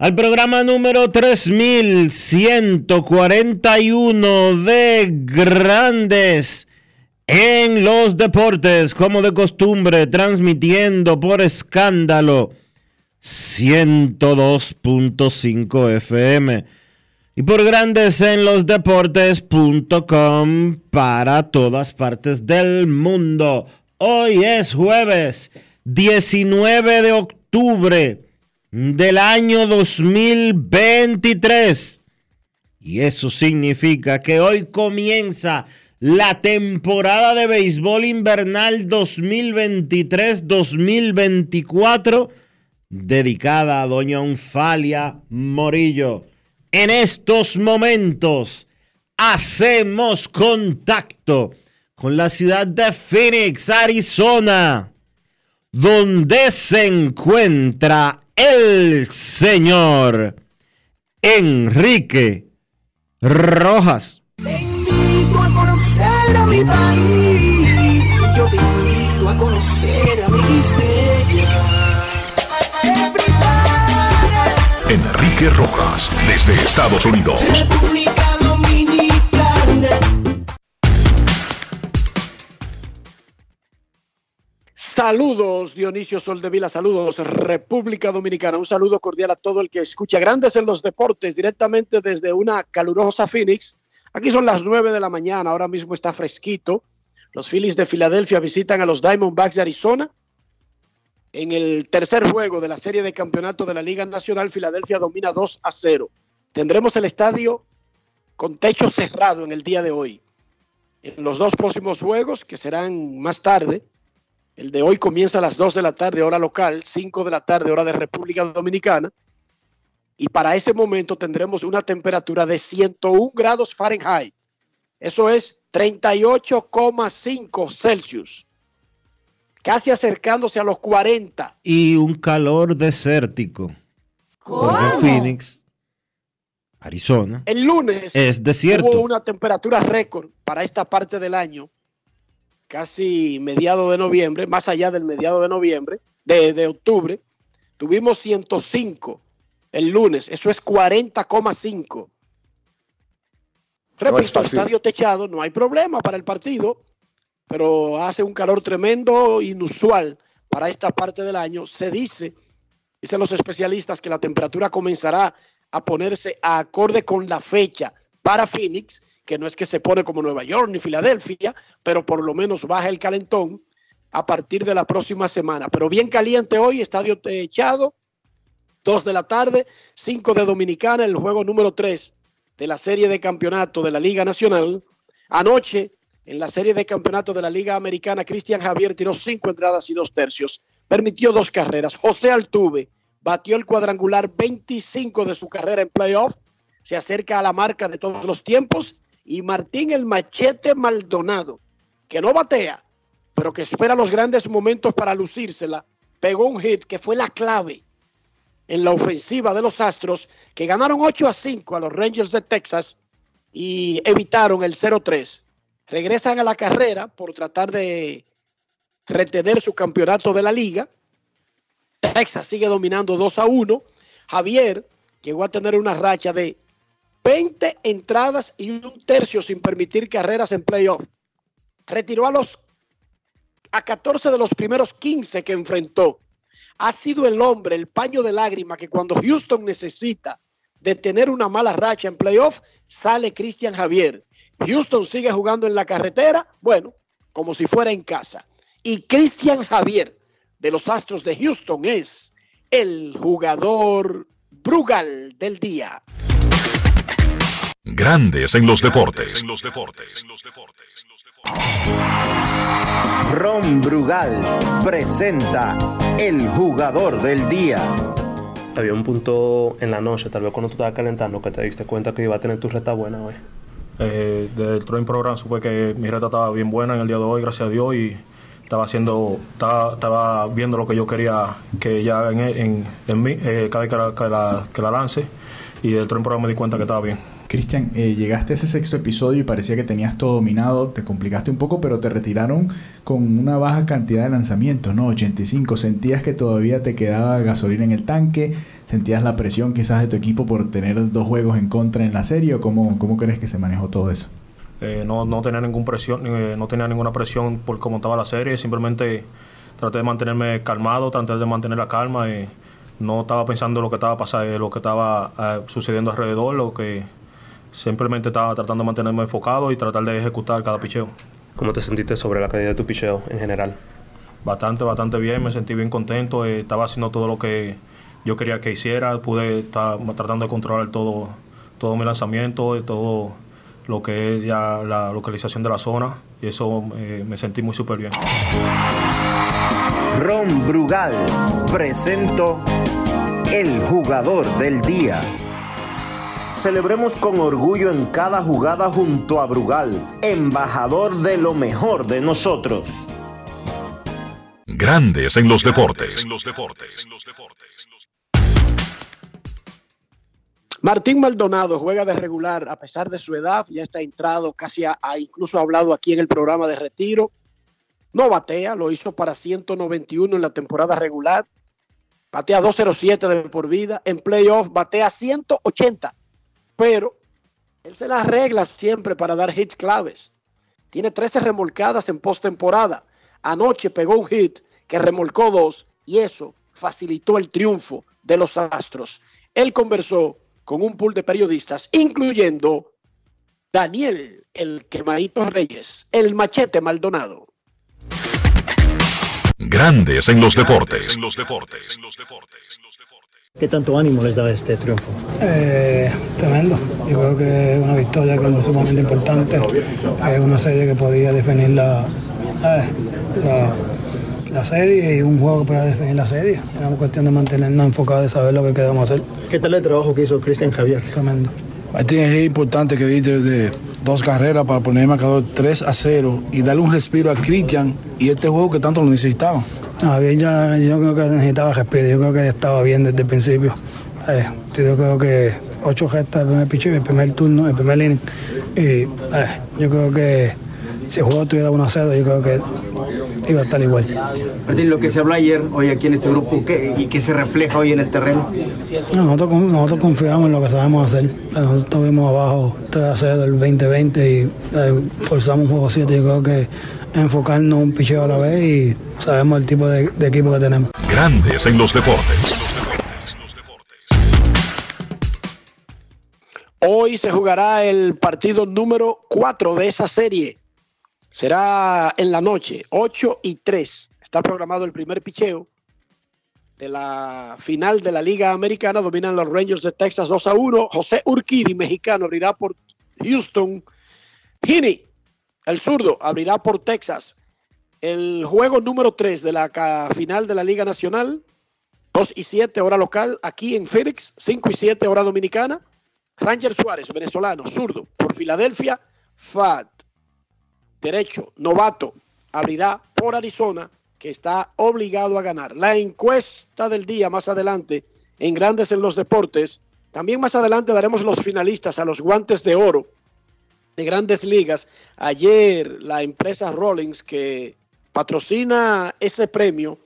al programa número 3141 de Grandes en los Deportes, como de costumbre, transmitiendo por escándalo 102.5 FM y por grandes en los deportes.com para todas partes del mundo. Hoy es jueves 19 de octubre del año 2023. Y eso significa que hoy comienza la temporada de béisbol invernal 2023-2024 dedicada a doña Unfalia Morillo. En estos momentos hacemos contacto con la ciudad de Phoenix, Arizona, donde se encuentra el señor Enrique Rojas. Te invito a conocer a mi país. Yo te invito a conocer a mi Enrique Rojas, desde Estados Unidos. República Saludos Dionisio Soldevila, saludos República Dominicana, un saludo cordial a todo el que escucha Grandes en los Deportes directamente desde una calurosa Phoenix. Aquí son las 9 de la mañana, ahora mismo está fresquito. Los Phillies de Filadelfia visitan a los Diamondbacks de Arizona. En el tercer juego de la serie de campeonato de la Liga Nacional, Filadelfia domina 2 a 0. Tendremos el estadio con techo cerrado en el día de hoy. En los dos próximos juegos, que serán más tarde, el de hoy comienza a las 2 de la tarde, hora local, 5 de la tarde, hora de República Dominicana. Y para ese momento tendremos una temperatura de 101 grados Fahrenheit. Eso es 38,5 Celsius. Casi acercándose a los 40. Y un calor desértico. Porque Phoenix, Arizona, El lunes es desierto. hubo una temperatura récord para esta parte del año, casi mediado de noviembre, más allá del mediado de noviembre, de, de octubre. Tuvimos 105 el lunes, eso es 40,5. Repito, estadio techado, no hay problema para el partido, pero hace un calor tremendo, inusual para esta parte del año. Se dice, dicen los especialistas, que la temperatura comenzará a ponerse a acorde con la fecha para Phoenix, que no es que se pone como Nueva York ni Filadelfia, pero por lo menos baja el calentón a partir de la próxima semana. Pero bien caliente hoy, estadio techado, 2 de la tarde, 5 de Dominicana, el juego número 3 de la serie de campeonato de la Liga Nacional. Anoche, en la serie de campeonato de la Liga Americana, Cristian Javier tiró cinco entradas y dos tercios, permitió dos carreras. José Altuve batió el cuadrangular 25 de su carrera en playoff, se acerca a la marca de todos los tiempos. Y Martín el Machete Maldonado que no batea, pero que espera los grandes momentos para lucírsela, pegó un hit que fue la clave en la ofensiva de los Astros, que ganaron 8 a 5 a los Rangers de Texas y evitaron el 0-3. Regresan a la carrera por tratar de retener su campeonato de la liga. Texas sigue dominando 2 a 1. Javier llegó a tener una racha de 20 entradas y un tercio sin permitir carreras en playoff. Retiró a los a 14 de los primeros 15 que enfrentó. Ha sido el hombre, el paño de lágrima que cuando Houston necesita de tener una mala racha en playoff, sale Cristian Javier. Houston sigue jugando en la carretera, bueno, como si fuera en casa. Y Cristian Javier de los Astros de Houston es el jugador Brugal del día. Grandes en los deportes. Ron Brugal presenta el jugador del día. Había un punto en la noche, tal vez cuando tú estabas calentando, que te diste cuenta que iba a tener tu reta buena hoy. Eh, del Training Program supe que mi reta estaba bien buena en el día de hoy, gracias a Dios, y estaba haciendo, estaba, estaba viendo lo que yo quería que ya en, en, en mí, eh, cada vez que la, que, la, que la lance, y del Training Program me di cuenta que estaba bien. Cristian, eh, llegaste a ese sexto episodio y parecía que tenías todo dominado, te complicaste un poco, pero te retiraron con una baja cantidad de lanzamientos, ¿no? 85. ¿Sentías que todavía te quedaba gasolina en el tanque? ¿Sentías la presión quizás de tu equipo por tener dos juegos en contra en la serie? ¿O cómo, cómo crees que se manejó todo eso? Eh, no, no tenía ninguna presión, eh, no tenía ninguna presión por cómo estaba la serie, simplemente traté de mantenerme calmado, traté de mantener la calma y no estaba pensando en lo que estaba pasando, lo que estaba eh, sucediendo alrededor, lo que simplemente estaba tratando de mantenerme enfocado y tratar de ejecutar cada picheo. ¿Cómo te sentiste sobre la calidad de tu picheo en general? Bastante, bastante bien, me sentí bien contento, eh, estaba haciendo todo lo que yo quería que hiciera, pude estar tratando de controlar todo, todo mi lanzamiento, y todo lo que es ya la localización de la zona y eso eh, me sentí muy súper bien. Ron Brugal presento el jugador del día. Celebremos con orgullo en cada jugada junto a Brugal, embajador de lo mejor de nosotros. Grandes en los deportes. Martín Maldonado juega de regular a pesar de su edad, ya está entrado, casi ha, ha incluso hablado aquí en el programa de retiro. No batea, lo hizo para 191 en la temporada regular. Batea 207 de por vida. En playoff batea 180. Pero él se las arregla siempre para dar hits claves. Tiene 13 remolcadas en postemporada. Anoche pegó un hit que remolcó dos y eso facilitó el triunfo de los Astros. Él conversó con un pool de periodistas, incluyendo Daniel, el quemadito Reyes, el machete Maldonado. Grandes en los deportes. ¿Qué tanto ánimo les da este triunfo? Eh, tremendo. Yo creo que es una victoria que es sumamente importante. Es una serie que podía definir la, eh, la, la, serie y un juego que podía definir la serie. Es una cuestión de mantenernos enfocados y saber lo que queremos hacer. ¿Qué tal el trabajo que hizo Cristian Javier? Tremendo. Es importante que diste de dos carreras para poner el marcador 3 a 0 y darle un respiro a Cristian y este juego que tanto lo necesitaba. Javier ya yo creo que necesitaba respiro, yo creo que estaba bien desde el principio. Eh, yo creo que ocho gestas el primer picheo, el primer turno, el primer inning. Y eh, yo creo que si el juego tuviera 1 a 0, yo creo que iba a estar igual. Martín, lo que se habló ayer, hoy aquí en este grupo, ¿qué, y que se refleja hoy en el terreno. No, nosotros, nosotros, confiamos en lo que sabemos hacer. Nosotros estuvimos abajo 3 a 0 del 2020 y eh, forzamos un juego 7. Yo creo que enfocarnos un picheo a la vez y sabemos el tipo de, de equipo que tenemos. Grandes en los deportes. Hoy se jugará el partido número 4 de esa serie. Será en la noche, 8 y 3. Está programado el primer picheo de la final de la Liga Americana. Dominan los Rangers de Texas 2 a 1. José Urquidi, mexicano, abrirá por Houston. Heaney, el zurdo, abrirá por Texas. El juego número 3 de la final de la Liga Nacional. 2 y 7 hora local aquí en Phoenix. 5 y 7 hora dominicana. Ranger Suárez, venezolano, zurdo, por Filadelfia. Fat. derecho, novato, abrirá por Arizona, que está obligado a ganar. La encuesta del día más adelante en Grandes en los Deportes. También más adelante daremos los finalistas a los guantes de oro de grandes ligas. Ayer la empresa Rollins que patrocina ese premio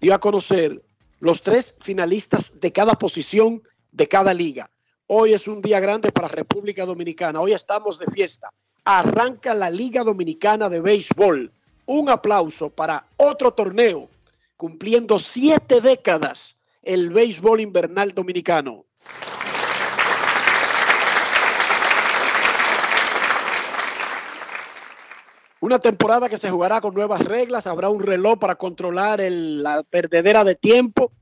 dio a conocer los tres finalistas de cada posición de cada liga. Hoy es un día grande para República Dominicana. Hoy estamos de fiesta. Arranca la Liga Dominicana de Béisbol. Un aplauso para otro torneo cumpliendo siete décadas el béisbol invernal dominicano. Una temporada que se jugará con nuevas reglas, habrá un reloj para controlar el- la perdedera de tiempo.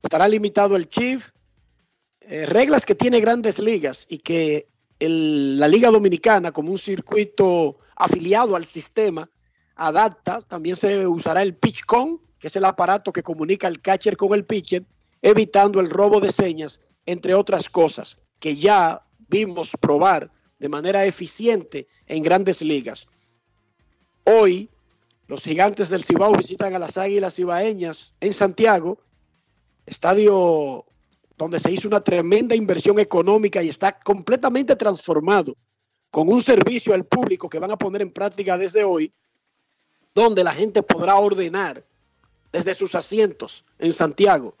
Estará limitado el chief. Eh, reglas que tiene grandes ligas y que la Liga Dominicana, como un circuito afiliado al sistema, adapta. También se usará el pitch con, que es el aparato que comunica el catcher con el pitcher, evitando el robo de señas, entre otras cosas, que ya vimos probar de manera eficiente en grandes ligas. Hoy, los gigantes del Cibao visitan a las Águilas Cibaeñas en Santiago, estadio donde se hizo una tremenda inversión económica y está completamente transformado con un servicio al público que van a poner en práctica desde hoy, donde la gente podrá ordenar desde sus asientos en Santiago.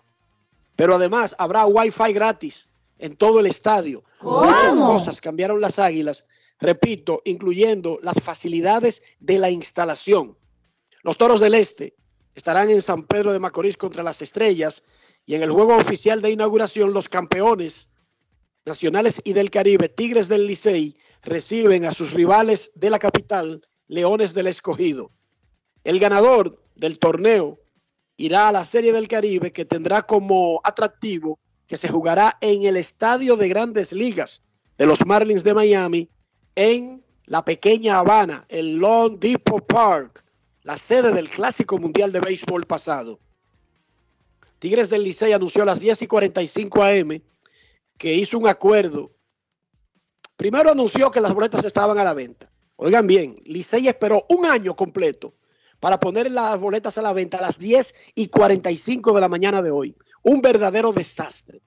Pero además habrá wifi gratis en todo el estadio. Muchas cosas cambiaron las águilas, repito, incluyendo las facilidades de la instalación. Los Toros del Este estarán en San Pedro de Macorís contra las Estrellas y en el juego oficial de inauguración los campeones nacionales y del Caribe, Tigres del Licey, reciben a sus rivales de la capital, Leones del Escogido. El ganador del torneo irá a la Serie del Caribe que tendrá como atractivo que se jugará en el Estadio de Grandes Ligas de los Marlins de Miami en la pequeña Habana, el Long Depot Park, la sede del Clásico Mundial de Béisbol pasado. Tigres del Licey anunció a las 10 y 45 AM que hizo un acuerdo. Primero anunció que las boletas estaban a la venta. Oigan bien, Licey esperó un año completo para poner las boletas a la venta a las 10 y 45 de la mañana de hoy. Un verdadero desastre.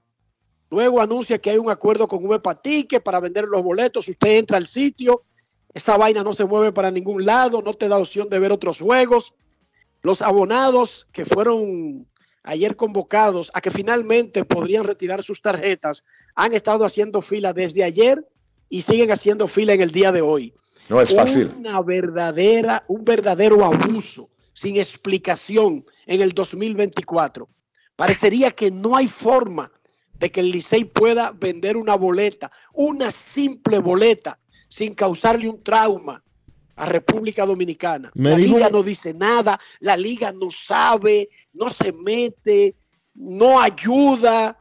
Luego anuncia que hay un acuerdo con Patique para vender los boletos. Usted entra al sitio, esa vaina no se mueve para ningún lado, no te da opción de ver otros juegos. Los abonados que fueron ayer convocados a que finalmente podrían retirar sus tarjetas han estado haciendo fila desde ayer y siguen haciendo fila en el día de hoy. No es fácil. Una verdadera, un verdadero abuso sin explicación en el 2024. Parecería que no hay forma de que el Licey pueda vender una boleta, una simple boleta, sin causarle un trauma a República Dominicana. Me la liga no dice nada, la liga no sabe, no se mete, no ayuda.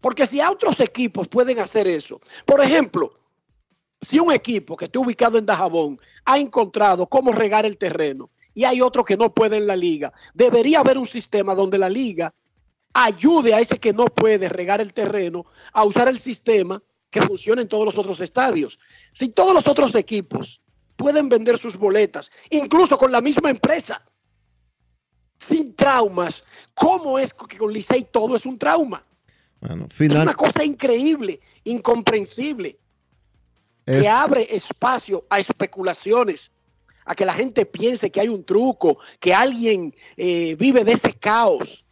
Porque si a otros equipos pueden hacer eso, por ejemplo, si un equipo que esté ubicado en Dajabón ha encontrado cómo regar el terreno y hay otro que no puede en la liga, debería haber un sistema donde la liga ayude a ese que no puede regar el terreno a usar el sistema que funciona en todos los otros estadios. Si todos los otros equipos pueden vender sus boletas, incluso con la misma empresa, sin traumas, ¿cómo es que con Licey todo es un trauma? Bueno, Es una cosa increíble, incomprensible que abre espacio a especulaciones, a que la gente piense que hay un truco, que alguien eh, vive de ese caos,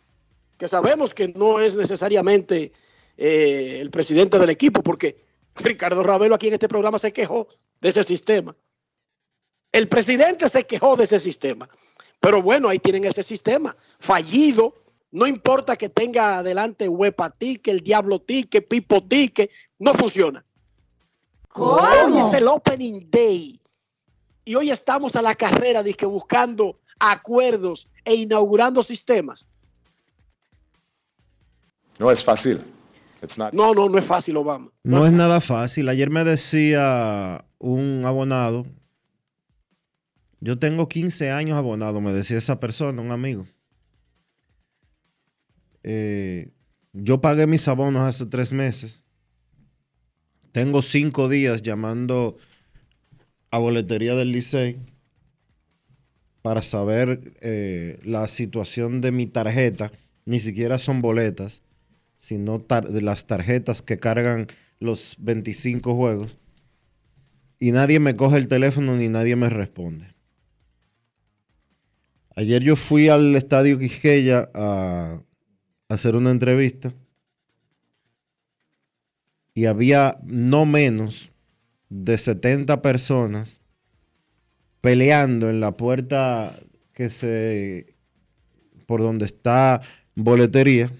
que sabemos que no es necesariamente eh, el presidente del equipo, porque Ricardo Ravelo aquí en este programa se quejó de ese sistema. El presidente se quejó de ese sistema, pero bueno, ahí tienen ese sistema fallido. No importa que tenga adelante Huepa Tique, el Diablo Tique, Pipo Tique, no funciona. Hoy es el Opening Day. Y hoy estamos a la carrera de que buscando acuerdos e inaugurando sistemas. No es fácil. It's not. No, no, no es fácil, Obama. no es nada fácil. Ayer me decía un abonado, yo tengo 15 años abonado, me decía esa persona, un amigo. Eh, yo pagué mis abonos hace tres meses. Tengo cinco días llamando a boletería del Licey para saber eh, la situación de mi tarjeta. Ni siquiera son boletas, sino tar- las tarjetas que cargan los 25 juegos. Y nadie me coge el teléfono ni nadie me responde. Ayer yo fui al estadio Quisqueya a hacer una entrevista y había no menos de 70 personas peleando en la puerta que se por donde está boletería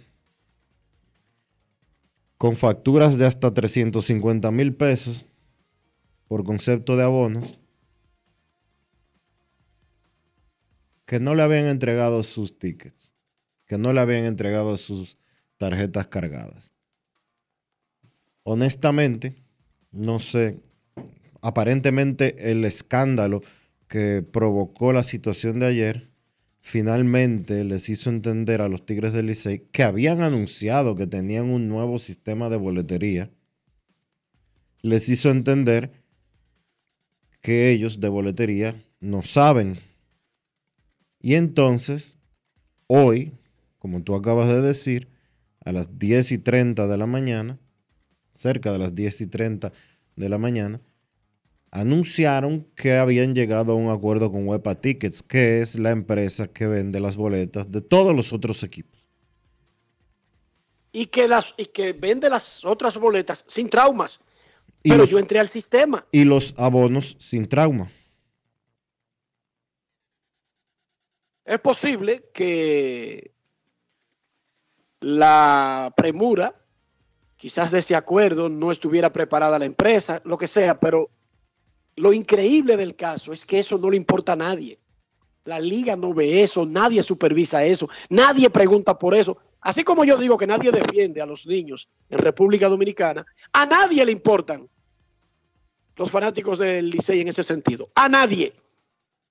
con facturas de hasta 350 mil pesos por concepto de abonos que no le habían entregado sus tickets, que no le habían entregado sus tarjetas cargadas. Honestamente, no sé, aparentemente el escándalo que provocó la situación de ayer finalmente les hizo entender a los Tigres del Licey que habían anunciado que tenían un nuevo sistema de boletería. Les hizo entender que ellos de boletería no saben. Y entonces, hoy, como tú acabas de decir, a las 10 y 30 de la mañana, cerca de las 10 y 30 de la mañana, anunciaron que habían llegado a un acuerdo con Wepa Tickets, que es la empresa que vende las boletas de todos los otros equipos. Y que, las, y que vende las otras boletas sin traumas. Y Pero los- yo entré al sistema. Y los abonos sin trauma. Es posible que la premura, quizás de ese acuerdo, no estuviera preparada la empresa, lo que sea, pero lo increíble del caso es que eso no le importa a nadie. La liga no ve eso, nadie supervisa eso, nadie pregunta por eso. Así como yo digo que nadie defiende a los niños en República Dominicana, a nadie le importan los fanáticos del Licey en ese sentido. A nadie.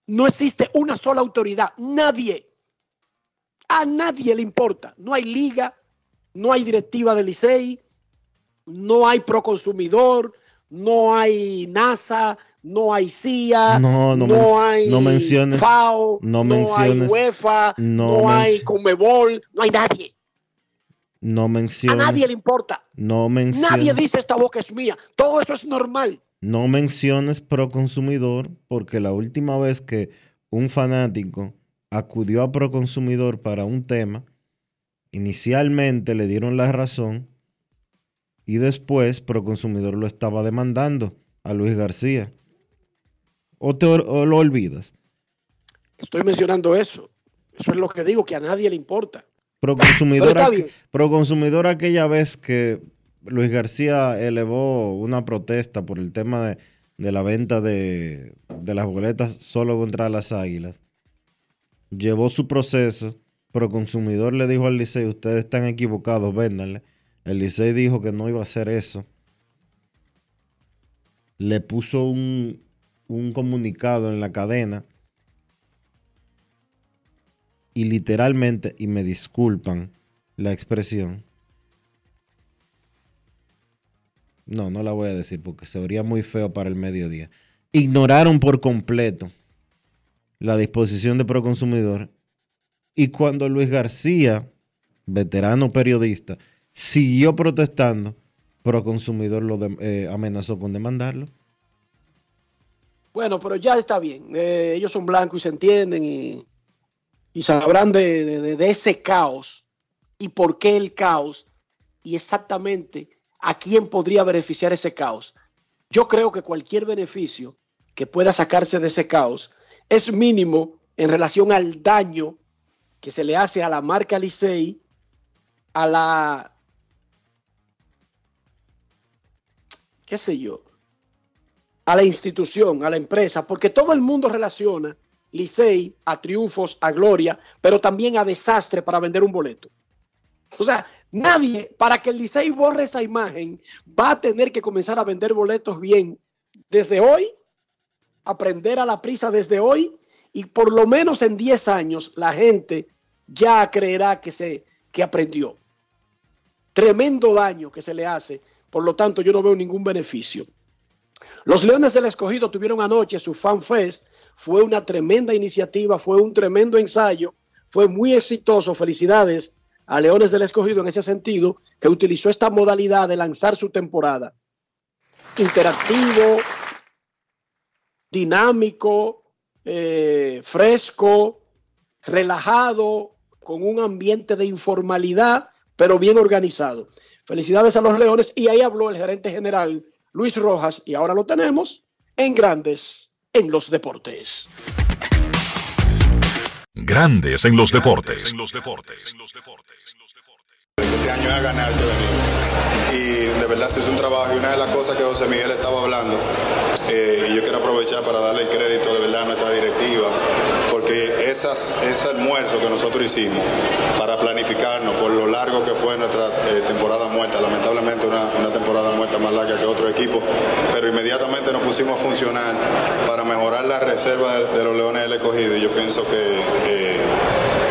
No existe una sola autoridad, nadie. A nadie le importa. No hay liga, no hay directiva del Licey, no hay proconsumidor, no hay NASA, no hay CIA, No, no hay no menciones- FAO, no no, hay UEFA, no hay Conmebol, no hay nadie. No A nadie le importa. No menciones. Nadie dice esta boca es mía. Todo eso es normal. No menciones Proconsumidor porque la última vez que un fanático acudió a Proconsumidor para un tema, inicialmente le dieron la razón y después Proconsumidor lo estaba demandando a Luis García. ¿O, te, o lo olvidas? Estoy mencionando eso. Eso es lo que digo, que a nadie le importa. Proconsumidor, aqu-. Proconsumidor aquella vez que Luis García elevó una protesta por el tema de, de la venta de, de las boletas solo contra las águilas. Llevó su proceso. Proconsumidor le dijo al Licey, ustedes están equivocados, véndanle. El Licey dijo que no iba a hacer eso. Le puso un, un comunicado en la cadena y literalmente, y me disculpan la expresión, no, no la voy a decir porque se vería muy feo para el mediodía. Ignoraron por completo la disposición de Proconsumidor y cuando Luis García, veterano periodista, siguió protestando, Proconsumidor lo de- eh, amenazó con demandarlo. Bueno, pero ya está bien. Eh, ellos son blancos y se entienden y, sabrán de, de- de ese caos y por qué el caos y exactamente a quién podría beneficiar ese caos. Yo creo que cualquier beneficio que pueda sacarse de ese caos es mínimo en relación al daño que se le hace a la marca Licey, a la, qué sé yo, a la institución, a la empresa, porque todo el mundo relaciona Licey a triunfos, a gloria, pero también a desastre para vender un boleto. O sea, nadie, para que el Licey borre esa imagen, va a tener que comenzar a vender boletos bien desde hoy, aprender a la prisa desde hoy, y por lo menos en 10 años la gente ya creerá que, se, que aprendió. Tremendo daño que se le hace, por lo tanto yo no veo ningún beneficio. Los Leones del Escogido tuvieron anoche su Fan Fest. Fue una tremenda iniciativa, fue un tremendo ensayo, fue muy exitoso. Felicidades a Leones del Escogido en ese sentido, que utilizó esta modalidad de lanzar su temporada. Interactivo, dinámico, eh, fresco, relajado, con un ambiente de informalidad, pero bien organizado. Felicidades a los Leones y ahí habló el gerente general Luis Rojas y ahora lo tenemos en Grandes en los Deportes. Grandes en los deportes. Este año es a ganar que venimos. Y de verdad se hizo un trabajo y una de las cosas que José Miguel estaba hablando, eh, y yo quiero aprovechar para darle el crédito de verdad a nuestra directiva, porque esas, ese almuerzo que nosotros hicimos para planificarnos por lo largo que fue nuestra eh, temporada muerta, lamentablemente una, una temporada muerta más larga que otro equipo, pero inmediatamente nos pusimos a funcionar para mejorar la reserva de, los Leones del Escogido y yo pienso que...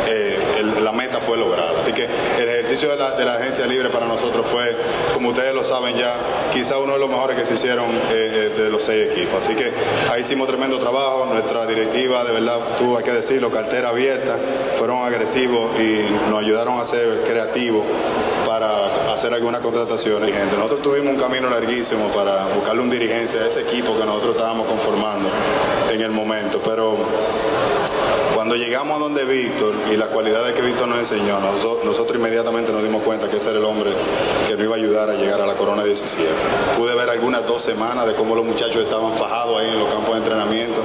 la meta fue lograda. Así que el ejercicio de la, agencia libre para nosotros fue, como ustedes lo saben ya, quizá uno de los mejores que se hicieron eh, eh, de los seis equipos. Así que ahí hicimos tremendo trabajo. Nuestra directiva, de verdad, tuvo que decirlo, cartera abierta, fueron agresivos y nos ayudaron a ser creativos para hacer algunas contrataciones. Gente, nosotros tuvimos un camino larguísimo para buscarle un dirigente a ese equipo que nosotros estábamos conformando en el momento, pero cuando llegamos a donde Víctor y las cualidades que Víctor nos enseñó, noso- nosotros inmediatamente nos dimos cuenta que ese era el hombre que nos iba a ayudar a llegar a la Corona 17. Pude ver algunas dos semanas de cómo los muchachos estaban fajados ahí en los campos de entrenamiento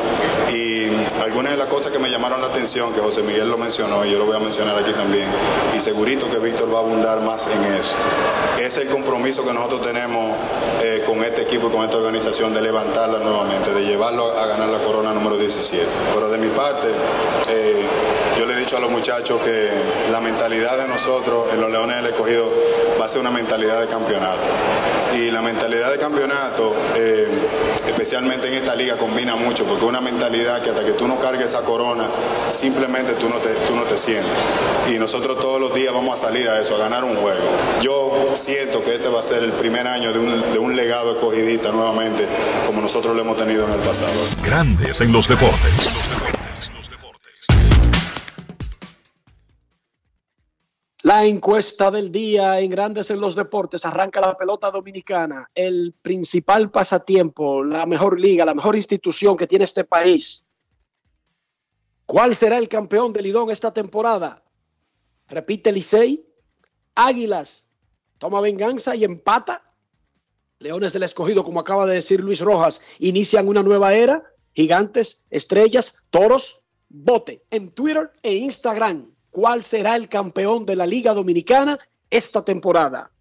y algunas de las cosas que me llamaron la atención, que José Miguel lo mencionó y yo lo voy a mencionar aquí también, y segurito que Víctor va a abundar más en eso, es el compromiso que nosotros tenemos eh, con este equipo y con esta organización de levantarla nuevamente, de llevarlo a ganar la Corona número 17. Pero de mi parte, eh, yo le he dicho a los muchachos que la mentalidad de nosotros en los Leones del Escogido va a ser una mentalidad de campeonato. Y la mentalidad de campeonato, eh, especialmente en esta liga, combina mucho, porque es una mentalidad que hasta que tú no cargues esa corona, simplemente tú no te, tú no te sientes. Y nosotros todos los días vamos a salir a eso, a ganar un juego. Yo siento que este va a ser el primer año de un, de un legado escogidista nuevamente, como nosotros lo hemos tenido en el pasado. Grandes en los deportes. La encuesta del día en Grandes en los Deportes arranca la pelota dominicana, el principal pasatiempo, la mejor liga, la mejor institución que tiene este país. ¿Cuál será el campeón del Lidón esta temporada? Repite Licey, Águilas, toma venganza y empata. Leones del Escogido, como acaba de decir Luis Rojas, inician una nueva era. Gigantes, estrellas, toros, bote en Twitter e Instagram. ¿Cuál será el campeón de la Liga Dominicana esta temporada?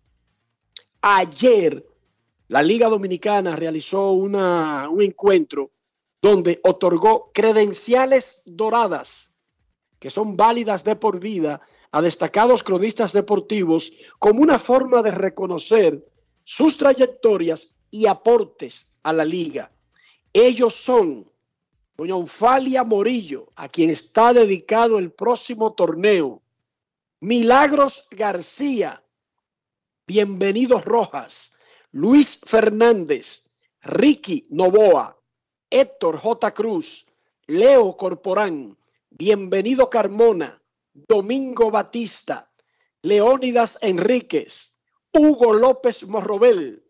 Ayer, la Liga Dominicana realizó una, un encuentro donde otorgó credenciales doradas, que son válidas de por vida, a destacados cronistas deportivos como una forma de reconocer sus trayectorias y aportes a la liga. Ellos son doña Onfalia Morillo, a quien está dedicado el próximo torneo. Milagros García, Bienvenidos Rojas, Luis Fernández, Ricky Novoa, Héctor J. Cruz, Leo Corporán, Bienvenido Carmona, Domingo Batista, Leónidas Enríquez, Hugo López Morrobel.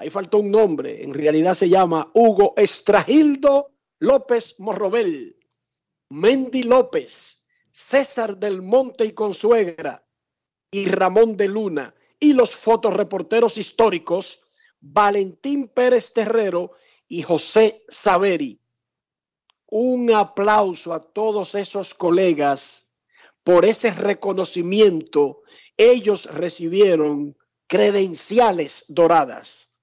Ahí faltó un nombre, en realidad se llama Hugo Estragildo López Morrobel, Mendy López, César del Monte y Consuegra y Ramón de Luna y los fotoreporteros históricos Valentín Pérez Terrero y José Saveri. Un aplauso a todos esos colegas por ese reconocimiento. Ellos recibieron credenciales doradas.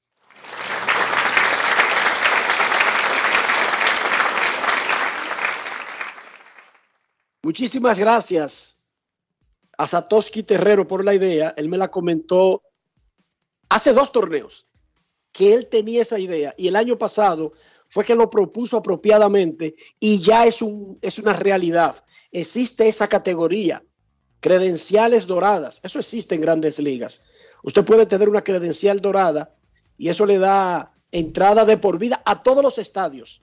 Muchísimas gracias a Satoshi Terrero por la idea. Él me la comentó hace dos torneos que él tenía esa idea y el año pasado fue que lo propuso apropiadamente y ya es, un, es una realidad. Existe esa categoría, credenciales doradas. Eso existe en grandes ligas. Usted puede tener una credencial dorada y eso le da entrada de por vida a todos los estadios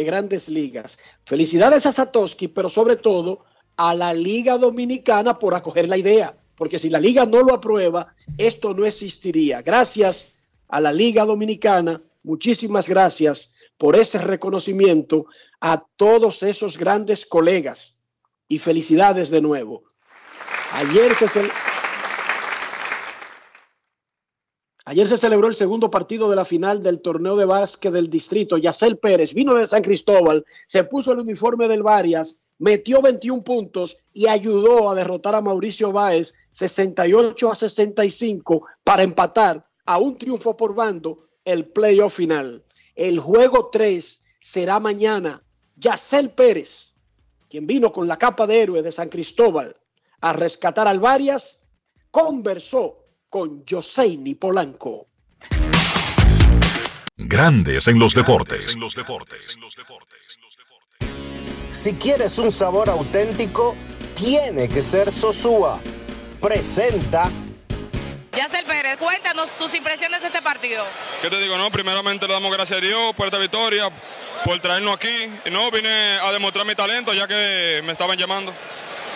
de grandes ligas. Felicidades a Satoshi, pero sobre todo a la Liga Dominicana por acoger la idea, porque si la liga no lo aprueba, esto no existiría. Gracias a la Liga Dominicana, muchísimas gracias por ese reconocimiento a todos esos grandes colegas y felicidades de nuevo. Ayer se, Ayer se celebró el segundo partido de la final del torneo de básquet del distrito. Yacel Pérez vino de San Cristóbal, se puso el uniforme del Varias, metió 21 puntos y ayudó a derrotar a Mauricio Báez 68 a 65 para empatar a un triunfo por bando el playoff final. El juego 3 será mañana. Yacel Pérez, quien vino con la capa de héroe de San Cristóbal a rescatar al Varias, conversó con Joseini Polanco. Grandes en los deportes. Si quieres un sabor auténtico, tiene que ser Sosúa. Presenta Yacel Pérez, cuéntanos tus impresiones de este partido. ¿Qué te digo? No, primeramente le damos gracias a Dios por esta victoria, por traernos aquí. No, vine a demostrar mi talento ya que me estaban llamando.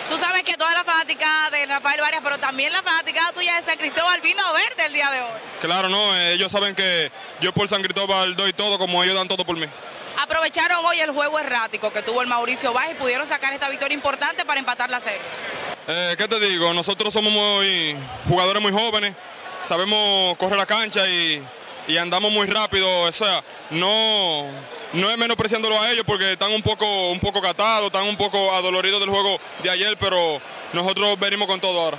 Tú sabes que toda la fanática de Rafael Varias, pero también la fanática tuya de San Cristóbal vino a verte el día de hoy. Claro, no, eh, ellos saben que yo por San Cristóbal doy todo como ellos dan todo por mí. Aprovecharon hoy el juego errático que tuvo el Mauricio Báez y pudieron sacar esta victoria importante para empatar la serie. Eh, ¿Qué te digo? Nosotros somos muy jugadores muy jóvenes, sabemos correr la cancha y, y andamos muy rápido. O sea, no, no es menospreciándolo a ellos porque están un poco, un poco gatados, están un poco adoloridos del juego de ayer, pero nosotros venimos con todo ahora.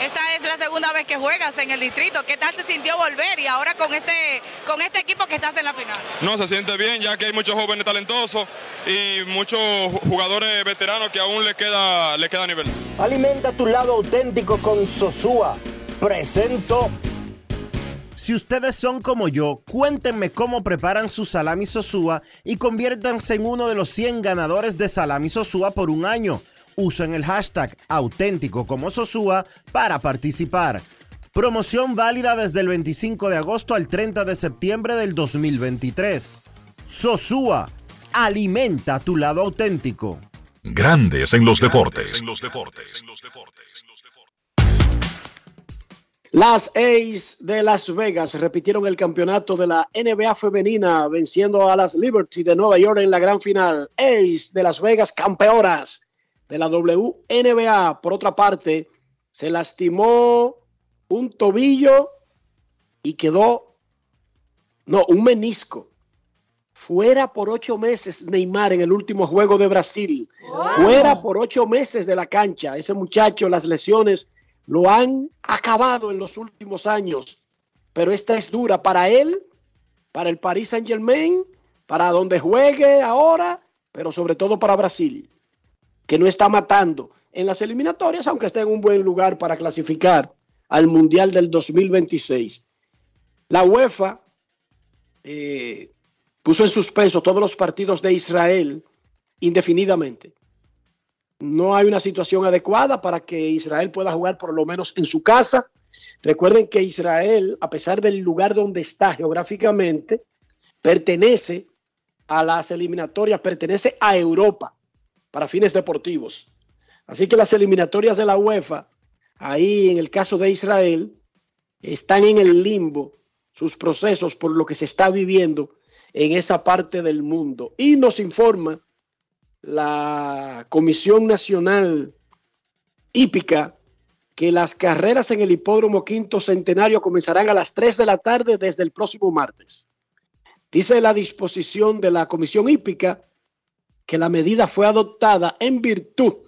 Esta es la segunda vez que juegas en el distrito. ¿Qué tal se sintió volver y ahora con este, con este equipo que estás en la final? No, se siente bien ya que hay muchos jóvenes talentosos y muchos jugadores veteranos que aún les queda, les queda nivel. Alimenta tu lado auténtico con Sosúa. Presento. Si ustedes son como yo, cuéntenme cómo preparan su salami Sosúa y conviértanse en uno de los 100 ganadores de salami Sosúa por un año. Usen el hashtag auténtico como Sosúa para participar. Promoción válida desde el 25 de agosto al 30 de septiembre del 2023. Sosúa, alimenta tu lado auténtico. Grandes en los deportes. Las A's de Las Vegas repitieron el campeonato de la NBA femenina, venciendo a las Liberty de Nueva York en la gran final. A's de Las Vegas, campeonas de la WNBA. Por otra parte, se lastimó un tobillo y quedó, no, un menisco. Fuera por ocho meses Neymar en el último juego de Brasil. Fuera por ocho meses de la cancha. Ese muchacho, las lesiones lo han acabado en los últimos años. Pero esta es dura para él, para el Paris Saint Germain, para donde juegue ahora, pero sobre todo para Brasil, que no está matando en las eliminatorias, aunque esté en un buen lugar para clasificar al Mundial del 2026. La UEFA eh, puso en suspenso todos los partidos de Israel indefinidamente. No hay una situación adecuada para que Israel pueda jugar por lo menos en su casa. Recuerden que Israel, a pesar del lugar donde está geográficamente, pertenece a las eliminatorias, pertenece a Europa para fines deportivos. Así que las eliminatorias de la UEFA, ahí en el caso de Israel, están en el limbo sus procesos por lo que se está viviendo en esa parte del mundo. Y nos informa la Comisión Nacional Hípica que las carreras en el Hipódromo Quinto Centenario comenzarán a las 3 de la tarde desde el próximo martes. Dice la disposición de la Comisión Hípica que la medida fue adoptada en virtud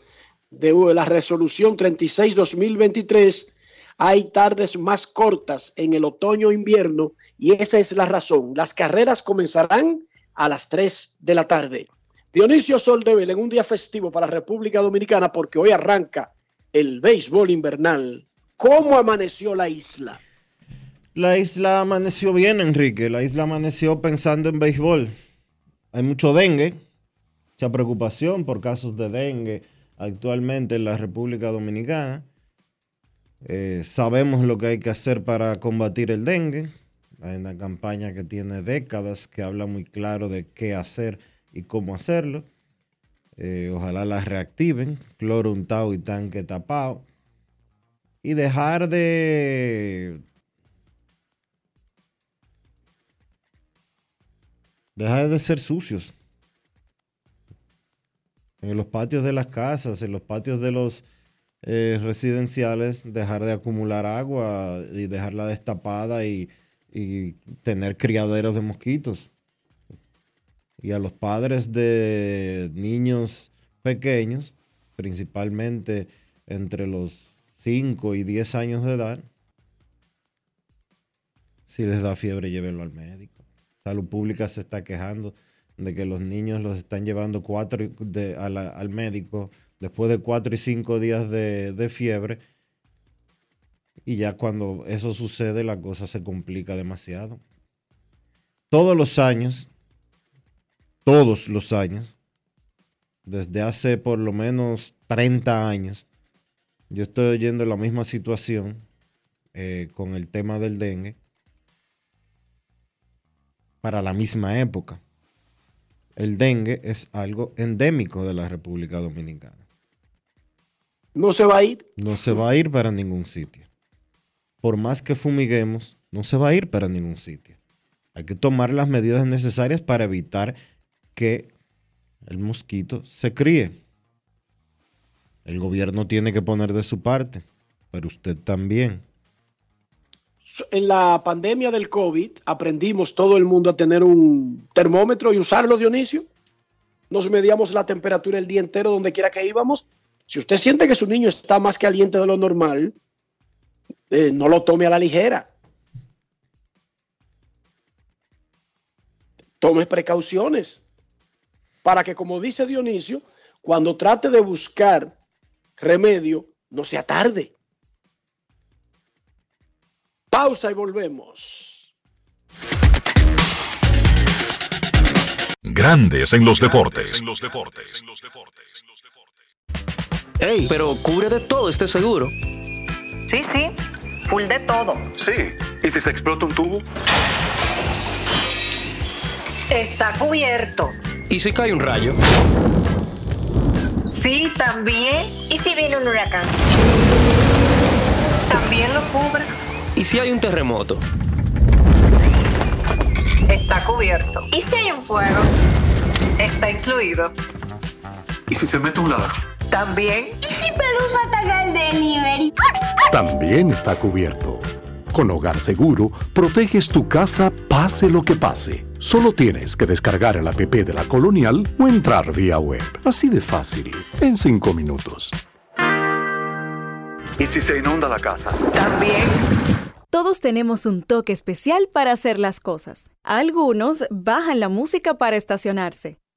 de la resolución 36-2023. Hay tardes más cortas en el otoño-invierno y esa es la razón. Las carreras comenzarán a las 3 de la tarde. Dionisio Soldevil en un día festivo para República Dominicana porque hoy arranca el béisbol invernal. ¿Cómo amaneció la isla? La isla amaneció bien, Enrique. La isla amaneció pensando en béisbol. Hay mucho dengue, mucha preocupación por casos de dengue actualmente en la República Dominicana. Eh, sabemos lo que hay que hacer para combatir el dengue. Hay una campaña que tiene décadas que habla muy claro de qué hacer y cómo hacerlo. Eh, ojalá la reactiven, cloro untado y tanque tapado. Y dejar de dejar de ser sucios. En los patios de las casas, en los patios de los eh, residenciales, dejar de acumular agua y dejarla destapada y, y tener criaderos de mosquitos. Y a los padres de niños pequeños, principalmente entre los 5 y 10 años de edad, si les da fiebre, llévenlo al médico. Salud Pública se está quejando de que los niños los están llevando cuatro al médico después de cuatro y cinco días de, de fiebre. Y ya cuando eso sucede, la cosa se complica demasiado. Todos los años, todos los años, desde hace por lo menos 30 años, yo estoy oyendo la misma situación eh, con el tema del dengue para la misma época. El dengue es algo endémico de la República Dominicana. No se va a ir. No se va a ir para ningún sitio. Por más que fumiguemos, no se va a ir para ningún sitio. Hay que tomar las medidas necesarias para evitar que el mosquito se críe. El gobierno tiene que poner de su parte, pero usted también. En la pandemia del COVID aprendimos todo el mundo a tener un termómetro y usarlo, Dionisio. Nos medíamos la temperatura el día entero donde quiera que íbamos. Si usted siente que su niño está más caliente de lo normal, eh, no lo tome a la ligera. Tome precauciones para que, como dice Dionisio, cuando trate de buscar remedio, no sea tarde. Pausa y volvemos. Grandes en los deportes. Ey, pero cubre de todo este seguro. Sí, sí, full de todo. Sí. ¿Y si se explota un tubo? Está cubierto. ¿Y si cae un rayo? Sí, también. ¿Y si viene un huracán? También lo cubre. ¿Y si hay un terremoto? Está cubierto. ¿Y si hay un fuego? Está incluido. ¿Y si se mete un ladrón? También. ¿Y si Pelusa ataca el delivery? También está cubierto. Con Hogar Seguro, proteges tu casa pase lo que pase. Solo tienes que descargar el app de la Colonial o entrar vía web. Así de fácil, en 5 minutos. ¿Y si se inunda la casa? También. Todos tenemos un toque especial para hacer las cosas. Algunos bajan la música para estacionarse.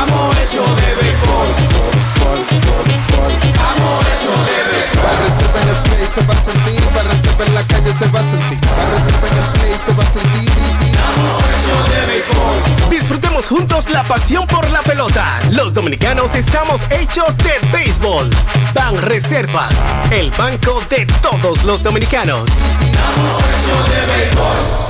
Amo hecho de béisbol. Amo hecho de béisbol. Para reserva en el play se va a sentir, para reserva en la calle se va a sentir, para reserva en se va a sentir. Amo hecho de béisbol. Disfrutemos juntos la pasión por la pelota. Los dominicanos estamos hechos de béisbol. Ban Reservas, el banco de todos los dominicanos. Amo hecho de béisbol.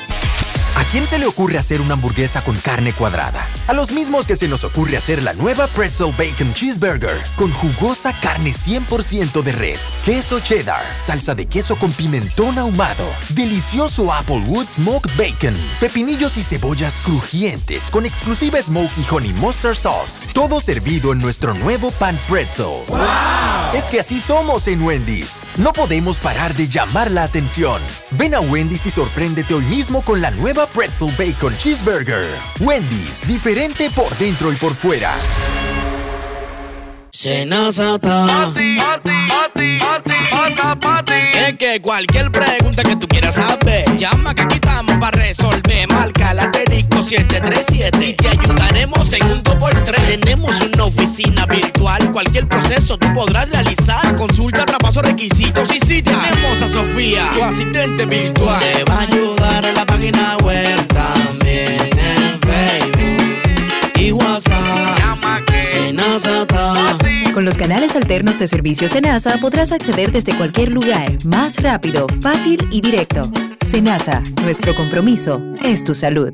¿A quién se le ocurre hacer una hamburguesa con carne cuadrada? A los mismos que se nos ocurre hacer la nueva Pretzel Bacon Cheeseburger con jugosa carne 100% de res, queso cheddar, salsa de queso con pimentón ahumado, delicioso Applewood Smoked Bacon, pepinillos y cebollas crujientes con exclusiva Smoky Honey Mustard Sauce. Todo servido en nuestro nuevo pan pretzel. Es que así somos en Wendy's. No podemos parar de llamar la atención. Ven a Wendy's y sorpréndete hoy mismo con la nueva Pretzel Bacon Cheeseburger. Wendy's, diferente por dentro y por fuera. Senazata. Pati, pati, pati, pati, pata, pati. Es que cualquier pregunta que tú quieras saber, llama que aquí estamos para resolver. Marca la asterisco 737 y te ayudaremos en un 2x3. Tenemos una oficina virtual, cualquier proceso tú podrás realizar. Consulta, traspaso, requisitos y si tenemos a Sofía, tu asistente virtual. Te va a ayudar en la página web también en Facebook y WhatsApp. Llama que Senazata. Con los canales alternos de servicio Senasa podrás acceder desde cualquier lugar, más rápido, fácil y directo. Senasa, nuestro compromiso es tu salud.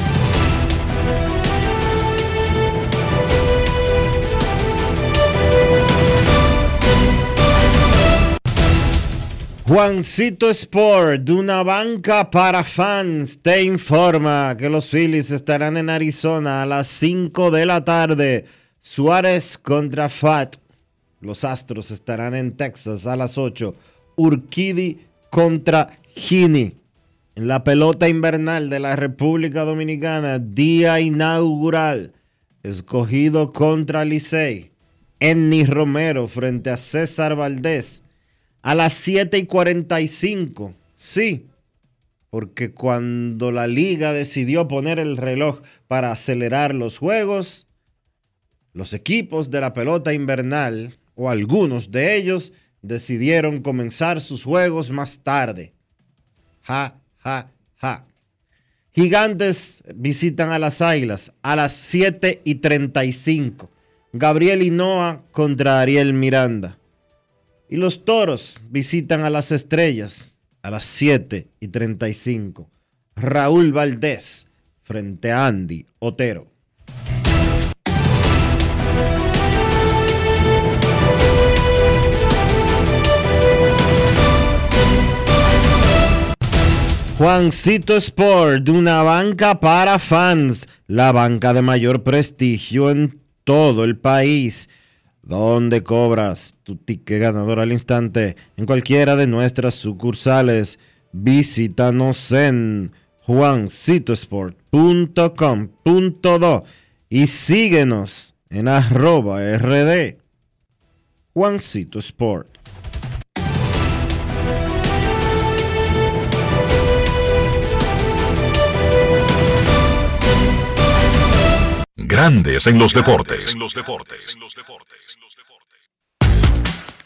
Juancito Sport, de una banca para fans, te informa que los Phillies estarán en Arizona a las 5 de la tarde. Suárez contra Fat. Los Astros estarán en Texas a las 8. Urquidi contra Gini. En la pelota invernal de la República Dominicana, día inaugural. Escogido contra Licey. Enni Romero frente a César Valdés a las 7 y 45. Sí, porque cuando la liga decidió poner el reloj para acelerar los juegos, los equipos de la pelota invernal, o algunos de ellos, decidieron comenzar sus juegos más tarde. Ja, ja, ja. Gigantes visitan a las Águilas a las 7 y 35. Gabriel Hinoa contra Ariel Miranda. Y los toros visitan a las estrellas a las 7 y 35. Raúl Valdés frente a Andy Otero. Juancito Sport, una banca para fans, la banca de mayor prestigio en todo el país donde cobras tu ticket ganador al instante en cualquiera de nuestras sucursales. Visítanos en juancitosport.com.do y síguenos en arroba rd Juancito Sport. Grandes en los deportes.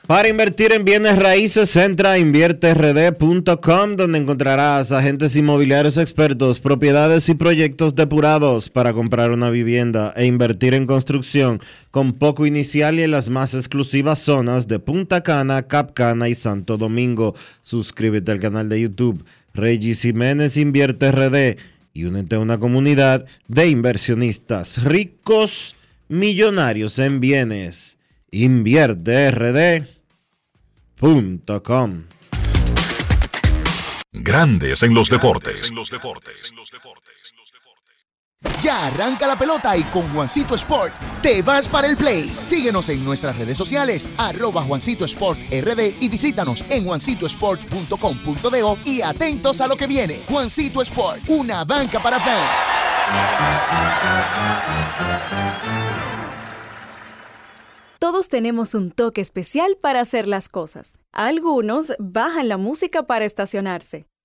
Para invertir en bienes raíces, entra a invierterd.com donde encontrarás agentes inmobiliarios expertos, propiedades y proyectos depurados para comprar una vivienda e invertir en construcción con poco inicial y en las más exclusivas zonas de Punta Cana, Capcana y Santo Domingo. Suscríbete al canal de YouTube. Regis Jiménez Invierte RD y únete a una comunidad de inversionistas ricos, millonarios en bienes. InvierteRD.com Grandes en los deportes. Ya arranca la pelota y con Juancito Sport te vas para el play. Síguenos en nuestras redes sociales, arroba Juancito Sport RD y visítanos en juancitosport.com.do y atentos a lo que viene. Juancito Sport, una banca para fans. Todos tenemos un toque especial para hacer las cosas. Algunos bajan la música para estacionarse.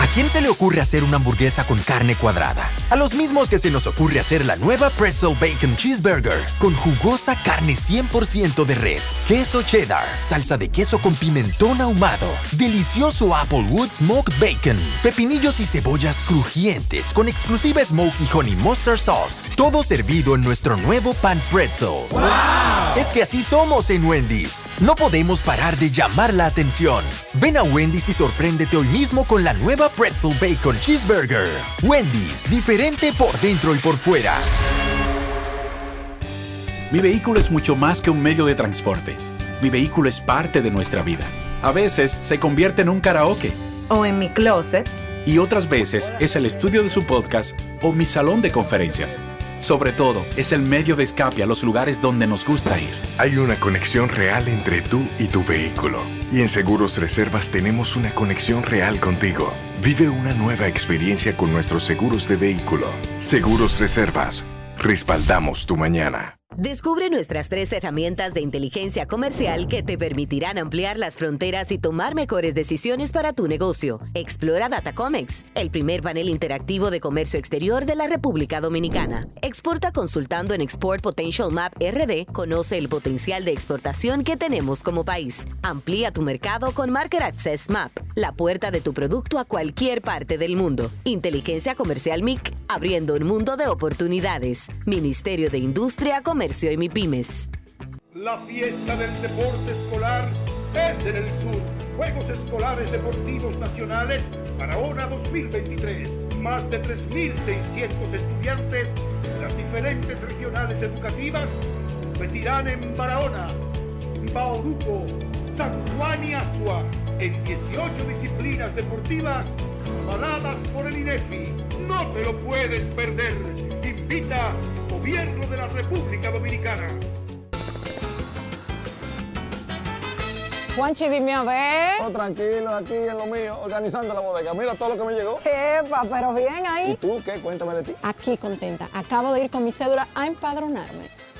¿A quién se le ocurre hacer una hamburguesa con carne cuadrada? A los mismos que se nos ocurre hacer la nueva Pretzel Bacon Cheeseburger con jugosa carne 100% de res, queso cheddar, salsa de queso con pimentón ahumado, delicioso Applewood Smoked Bacon, pepinillos y cebollas crujientes con exclusiva Smoky Honey Mustard Sauce. Todo servido en nuestro nuevo pan pretzel. Es que así somos en Wendy's. No podemos parar de llamar la atención. Ven a Wendy's y sorpréndete hoy mismo con la nueva Pretzel Bacon Cheeseburger. Wendy's, diferente por dentro y por fuera. Mi vehículo es mucho más que un medio de transporte. Mi vehículo es parte de nuestra vida. A veces se convierte en un karaoke. O en mi closet. Y otras veces es el estudio de su podcast o mi salón de conferencias. Sobre todo, es el medio de escape a los lugares donde nos gusta ir. Hay una conexión real entre tú y tu vehículo. Y en Seguros Reservas tenemos una conexión real contigo. Vive una nueva experiencia con nuestros seguros de vehículo. Seguros Reservas. Respaldamos tu mañana. Descubre nuestras tres herramientas de inteligencia comercial que te permitirán ampliar las fronteras y tomar mejores decisiones para tu negocio. Explora Datacomex, el primer panel interactivo de comercio exterior de la República Dominicana. Exporta consultando en Export Potential Map RD. Conoce el potencial de exportación que tenemos como país. Amplía tu mercado con Market Access Map, la puerta de tu producto a cualquier parte del mundo. Inteligencia Comercial MIC, abriendo un mundo de oportunidades. Ministerio de Industria, Comercio y MIPIMES. La fiesta del deporte escolar es en el sur. Juegos Escolares Deportivos Nacionales Barahona 2023. Más de 3.600 estudiantes de las diferentes regionales educativas competirán en Barahona, Bauruco, San Juan y Asua en 18 disciplinas deportivas avaladas por el INEFI. No te lo puedes perder. Invita Gobierno de la República Dominicana. Juanchi, dime a ver. Oh, tranquilo, aquí en lo mío, organizando la bodega. Mira todo lo que me llegó. Epa, pero bien ahí. ¿Y tú qué? Cuéntame de ti. Aquí contenta. Acabo de ir con mi cédula a empadronarme.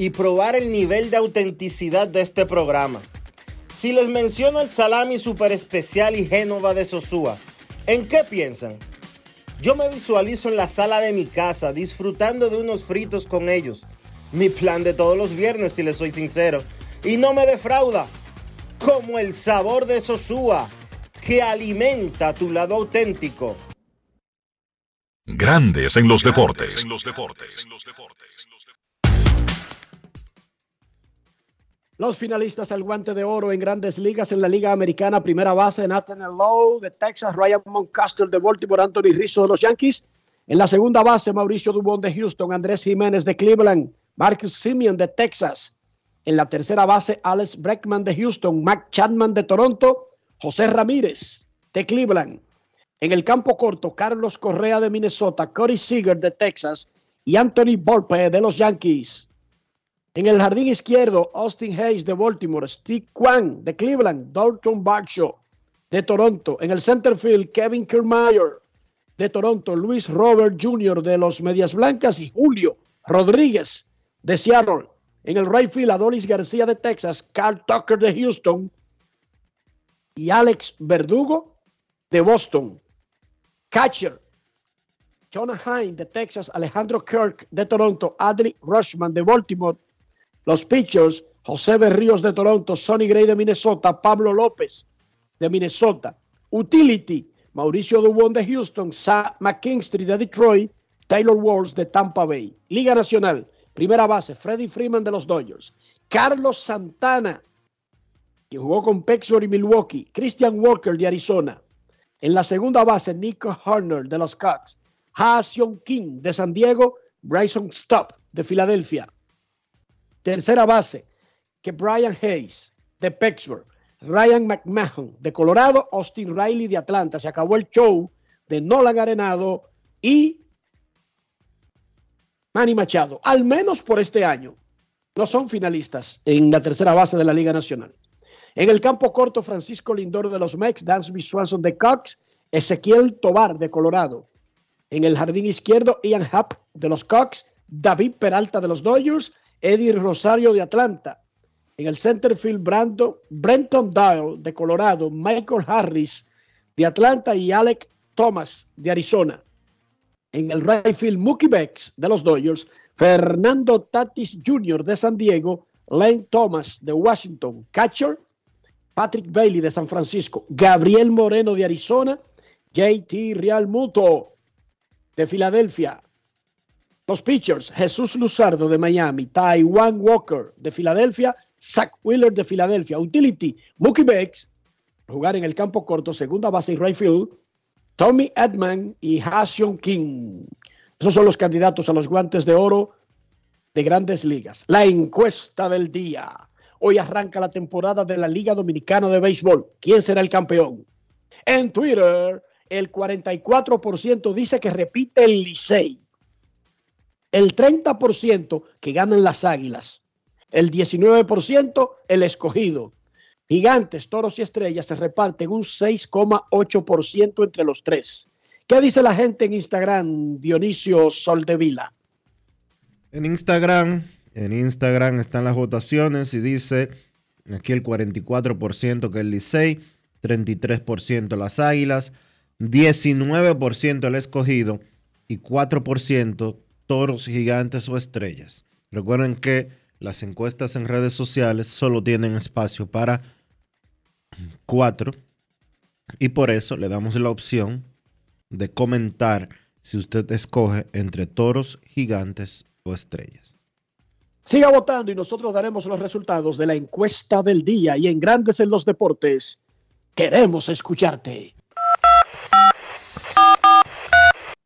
y probar el nivel de autenticidad de este programa. Si les menciono el salami super especial y Génova de Sosúa, ¿en qué piensan? Yo me visualizo en la sala de mi casa disfrutando de unos fritos con ellos. Mi plan de todos los viernes, si les soy sincero. Y no me defrauda. Como el sabor de Sosúa, que alimenta tu lado auténtico. Grandes en los deportes. Los finalistas al guante de oro en grandes ligas en la Liga Americana, primera base Nathaniel Lowe de Texas, Ryan Moncaster de Baltimore, Anthony Rizzo de los Yankees. En la segunda base, Mauricio Dubón de Houston, Andrés Jiménez de Cleveland, Marcus Simeon de Texas. En la tercera base, Alex Breckman de Houston, Mac Chapman de Toronto, José Ramírez de Cleveland. En el campo corto, Carlos Correa de Minnesota, Cody Seager de Texas y Anthony Volpe de los Yankees. En el jardín izquierdo, Austin Hayes de Baltimore, Steve Kwan de Cleveland, Dalton Barshaw de Toronto. En el center field, Kevin Kiermaier de Toronto, Luis Robert Jr. de los Medias Blancas y Julio Rodríguez de Seattle. En el right field, Adolis García de Texas, Carl Tucker de Houston y Alex Verdugo de Boston. Catcher, Jonah Hine de Texas, Alejandro Kirk de Toronto, Adley Rushman de Baltimore. Los pitchers, José Berríos de Toronto, Sonny Gray de Minnesota, Pablo López de Minnesota. Utility, Mauricio Dubón de Houston, McKinstry de Detroit, Taylor Walls de Tampa Bay. Liga Nacional, primera base, Freddie Freeman de los Dodgers. Carlos Santana, que jugó con Pexor y Milwaukee. Christian Walker de Arizona. En la segunda base, Nico Horner de los Cubs. Ha-Seon King de San Diego. Bryson Stop de Filadelfia. Tercera base, que Brian Hayes de Pittsburgh. Ryan McMahon de Colorado. Austin Riley de Atlanta. Se acabó el show de Nolan Arenado y Manny Machado. Al menos por este año. No son finalistas en la tercera base de la Liga Nacional. En el campo corto, Francisco Lindor de los Mex, Dansby Swanson de Cox, Ezequiel Tobar de Colorado. En el jardín izquierdo, Ian Happ de los Cox, David Peralta de los Dodgers, Eddie Rosario de Atlanta. En el center field, Brando, Brenton Dial de Colorado, Michael Harris de Atlanta y Alec Thomas de Arizona. En el right field, Mookie Becks de los Dodgers, Fernando Tatis Jr. de San Diego, Lane Thomas de Washington, catcher, Patrick Bailey de San Francisco, Gabriel Moreno de Arizona, JT Real Muto de Filadelfia. Los pitchers, Jesús Luzardo de Miami, Taiwan Walker de Filadelfia, Zach Wheeler de Filadelfia, Utility, Mookie Becks, jugar en el campo corto, segunda base y right field, Tommy Edman y Hassion King. Esos son los candidatos a los guantes de oro de grandes ligas. La encuesta del día. Hoy arranca la temporada de la Liga Dominicana de Béisbol. ¿Quién será el campeón? En Twitter, el 44% dice que repite el Licey. El 30% que ganan las Águilas. El 19% el escogido. Gigantes, toros y estrellas se reparten un 6,8% entre los tres. ¿Qué dice la gente en Instagram, Dionisio Soldevila? En Instagram, en Instagram están las votaciones y dice aquí el 44% que el Licey, 33% las Águilas, 19% el escogido y 4% toros, gigantes o estrellas. Recuerden que las encuestas en redes sociales solo tienen espacio para cuatro y por eso le damos la opción de comentar si usted escoge entre toros, gigantes o estrellas. Siga votando y nosotros daremos los resultados de la encuesta del día y en Grandes en los Deportes. Queremos escucharte.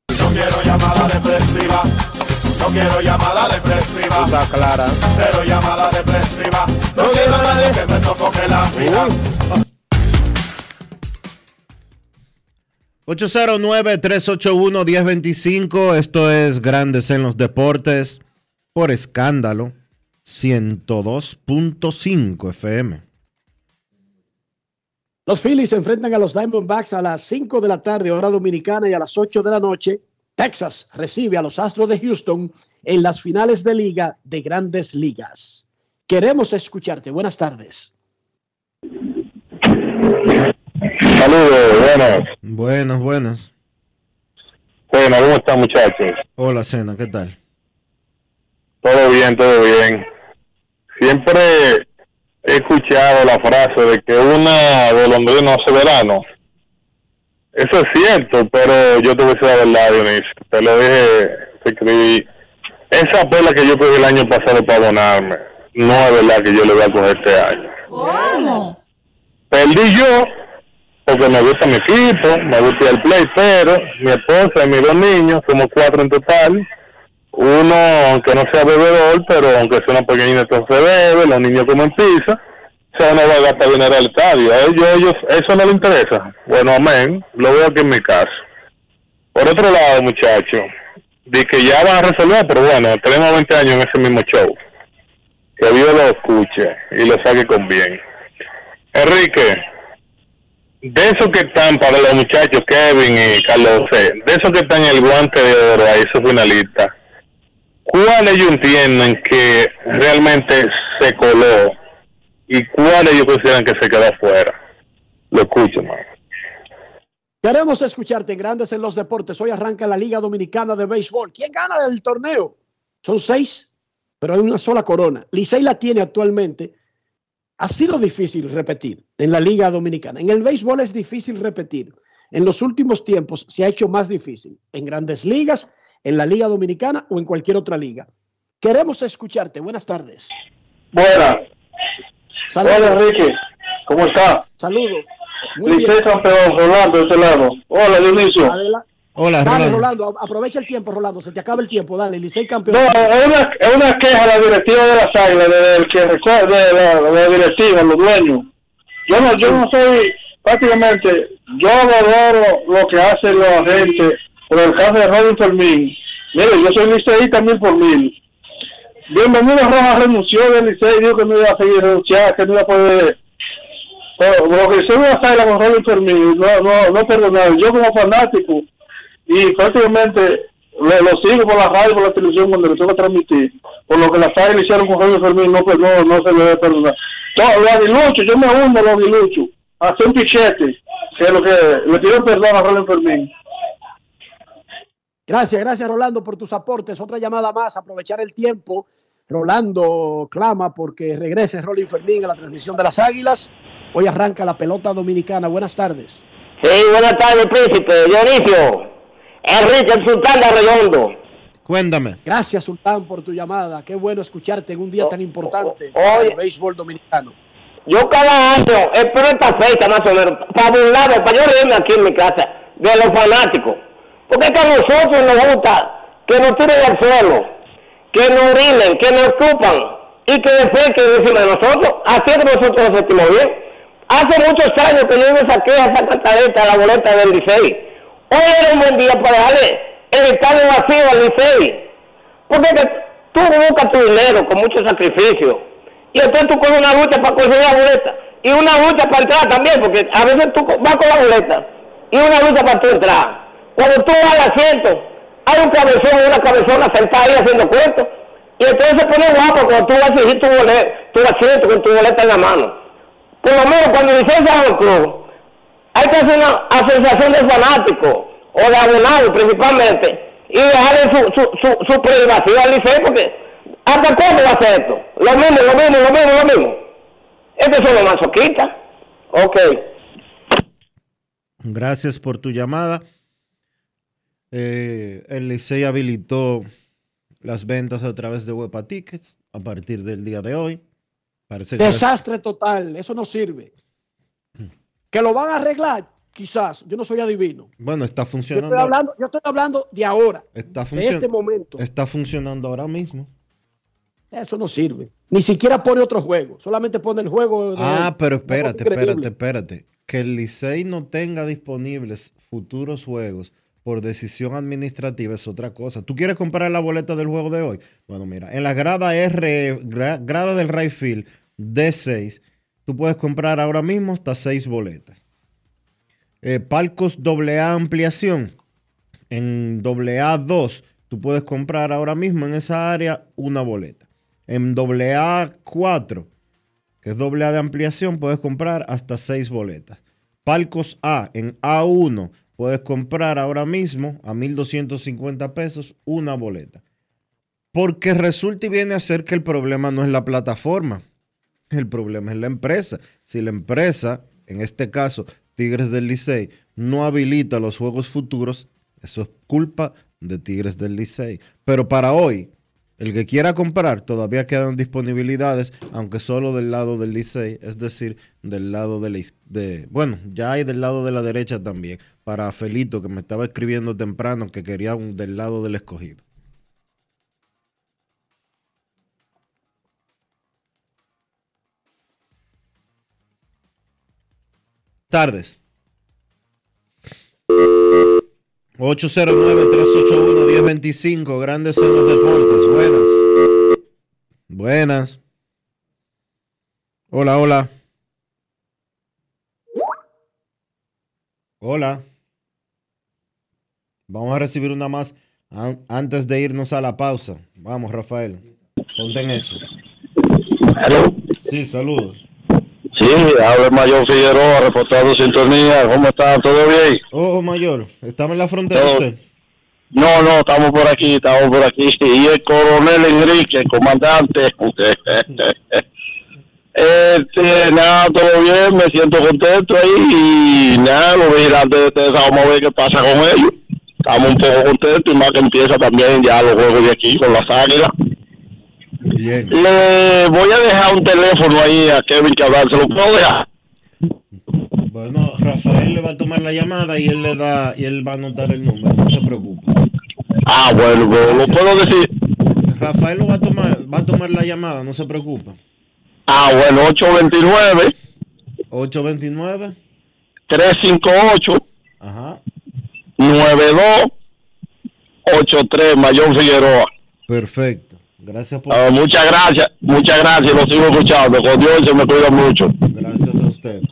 No quiero llamada depresiva. No quiero llamada depresiva. Está clara. Cero llamada depresiva. No quiero nadie que me sofoque la vida. 809-381-1025. Esto es Grandes en los Deportes por escándalo 102.5 FM. Los Phillies se enfrentan a los Diamondbacks a las 5 de la tarde, hora dominicana, y a las 8 de la noche. Texas recibe a los Astros de Houston en las finales de liga de grandes ligas. Queremos escucharte. Buenas tardes. Saludos, buenas. Buenas, buenas. Bueno, ¿cómo están muchachos? Hola, Cena, ¿qué tal? Todo bien, todo bien. Siempre he escuchado la frase de que una golondrina hace verano. Eso es cierto, pero yo te voy a decir la verdad, Dionisio. Te lo dije, te escribí. Esa perla que yo cogí el año pasado para abonarme, no es verdad que yo le voy a coger este año. ¿Cómo? Perdí yo, porque me gusta mi equipo, me gusta el play, pero mi esposa y mis dos niños, somos cuatro en total. Uno, aunque no sea bebedor, pero aunque sea una pequeña, entonces bebe, los niños comen pizza, sea, no va a gastar dinero al estadio. A ellos, ellos, eso no les interesa. Bueno, amén, lo veo aquí en mi caso. Por otro lado, muchachos, de que ya van a resolver, pero bueno, tenemos 20 años en ese mismo show. Que Dios lo escuche y lo saque con bien. Enrique, de esos que están para los muchachos Kevin y Carlos de esos que están en el guante de oro, ahí esos finalistas, ¿cuáles ellos entienden que realmente se coló y cuáles ellos consideran que se quedó afuera? Lo escucho, hermano. Queremos escucharte en Grandes en los Deportes. Hoy arranca la Liga Dominicana de Béisbol. ¿Quién gana el torneo? Son seis, pero hay una sola corona. Licey la tiene actualmente. Ha sido difícil repetir en la Liga Dominicana. En el béisbol es difícil repetir. En los últimos tiempos se ha hecho más difícil. En grandes ligas, en la Liga Dominicana o en cualquier otra liga. Queremos escucharte. Buenas tardes. Buenas. Hola, Enrique. ¿Cómo está? Saludos. Muy bien. campeón, Rolando, de este lado. Hola, Dionisio. Adela- Hola, Dale, Rolando. Rolando, aprovecha el tiempo, Rolando. Se te acaba el tiempo. Dale, Licey campeón. No, es una, es una queja a la directiva de las águilas, del que recuerda, de la, de la directiva, los dueños. Yo no, yo no soy, prácticamente, yo valoro lo que hacen los agentes, por el caso de Robin Fermín. Mire, yo soy liceísta mil por mil. Bienvenido Rojas renunció del liceo y dijo que no iba a seguir renunciar, que no iba a poder. Pero lo que hizo las águilas con Robin Fermín, no, no, no perdonar. Yo como fanático, y prácticamente lo, sigo por la radio por la televisión cuando le toca transmitir. Por lo que las águilas hicieron con Jorge Fermín, no, pues, no, no se le debe perdonar. Todo, los aguiluchos, yo me uno a los aguiluchos, a hacer un pichete, que lo que le pido perdón a Jorge Fermín. Gracias, gracias Rolando por tus aportes. Otra llamada más, aprovechar el tiempo. Rolando clama porque regrese Rolling Fermín a la transmisión de las Águilas. Hoy arranca la pelota dominicana. Buenas tardes. Sí, buenas tardes, príncipe. Dionisio. Enrique, el sultán de Arredondo. Cuéntame. Gracias, Sultán, por tu llamada. Qué bueno escucharte en un día tan importante oye. para el béisbol dominicano. Yo cada año espero esta fecha más o menos para burlarme, para yo reírme aquí en mi casa de los fanáticos. Porque es que a nosotros nos gusta que nos tiren al suelo, que nos orinen, que nos escupan y que defequen encima de nosotros. Así es que nosotros nos sentimos bien. Hace muchos años que yo me saqué a esa cantadeta a la boleta del Licey. Hoy era un buen día para darle el estadio vacío al Licey. Porque que tú buscas tu dinero con mucho sacrificio. Y entonces tú coges una lucha para conseguir la boleta. Y una lucha para entrar también, porque a veces tú vas con la boleta. Y una lucha para tú entrar. Cuando tú vas al asiento, hay un cabezón o una cabezona sentada ahí haciendo cuentos. Y entonces se pone guapo cuando tú vas a exigir tu, boleto, tu asiento con tu boleta en la mano. Por lo menos cuando licencia al club, hay que hacer una asociación de fanáticos o de abonados principalmente y dejarle su, su, su, su privacidad al liceo porque ¿hasta cuándo va a hacer esto? Lo mismo, lo mismo, lo mismo, lo mismo. Estos son los masoquistas. Ok. Gracias por tu llamada. Eh, el Licey habilitó las ventas a través de Huepa Tickets a partir del día de hoy. Parece que Desastre total, eso no sirve. Que lo van a arreglar, quizás. Yo no soy adivino. bueno, está Yo funcionando. estoy hablando, yo estoy hablando de ahora, está, de este momento. está funcionando ahora mismo. Eso no sirve. Ni siquiera pone otro juego, solamente pone el juego. de- Ah, pero espérate, espérate, espérate. Que el Licey no tenga disponibles futuros juegos por decisión administrativa es otra cosa. ¿Tú quieres comprar la boleta del juego de hoy? Bueno, mira, en la grada R, del right field D6, tú puedes comprar ahora mismo hasta seis boletas. Eh, palcos AA ampliación. En AA2, tú puedes comprar ahora mismo en esa área una boleta. En AA4, que es doble A de ampliación, puedes comprar hasta seis boletas. Palcos A, en A1, puedes comprar ahora mismo a 1.250 pesos una boleta. Porque resulta y viene a ser que el problema no es la plataforma, el problema es la empresa. Si la empresa, en este caso Tigres del Licey, no habilita los juegos futuros, eso es culpa de Tigres del Licey. Pero para hoy, el que quiera comprar, todavía quedan disponibilidades, aunque solo del lado del Licey, es decir, del lado de la de, bueno, ya hay del lado de la derecha también, para Felito, que me estaba escribiendo temprano, que quería un del lado del escogido. Tardes. 809-381-1025, grandes en los deportes. Buenas. Buenas. Hola, hola. Hola. Vamos a recibir una más An- antes de irnos a la pausa. Vamos, Rafael. Ponte en eso. Sí, saludos. Sí, habla el Mayor Figueroa, reportando sintonía. ¿Cómo está? ¿Todo bien? Oh, mayor, ¿estaba en la frontera Todo. usted? No, no, estamos por aquí, estamos por aquí. Y el coronel Enrique, el comandante. Este, nada, todo bien, me siento contento ahí y nada, los vigilantes de ustedes vamos a ver qué pasa con ellos. Estamos un poco contentos y más que empieza también ya los juegos de aquí con las águilas. Bien. Le voy a dejar un teléfono ahí a Kevin Cabral, ¿se lo puedo dejar? Bueno, Rafael le va a tomar la llamada y él le da y él va a anotar el número, no se preocupe. Ah, bueno, lo puedo decir. Rafael lo va a tomar, va a tomar la llamada, no se preocupe. Ah, bueno, 829 829 358 Ajá. 9283 Mayor Figueroa. Perfecto. Gracias por Ah, muchas gracias, muchas gracias, lo sigo escuchando. Con Dios se me cuida mucho. Gracias a usted.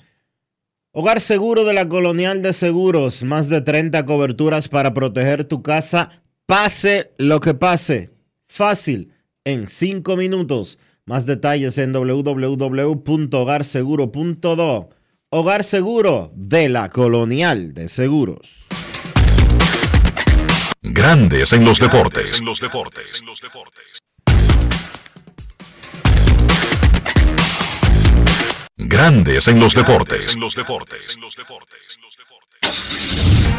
Hogar Seguro de la Colonial de Seguros, más de 30 coberturas para proteger tu casa, pase lo que pase. Fácil, en 5 minutos. Más detalles en www.hogarseguro.do. Hogar Seguro de la Colonial de Seguros. Grandes en los deportes. En los deportes. Grandes en los deportes.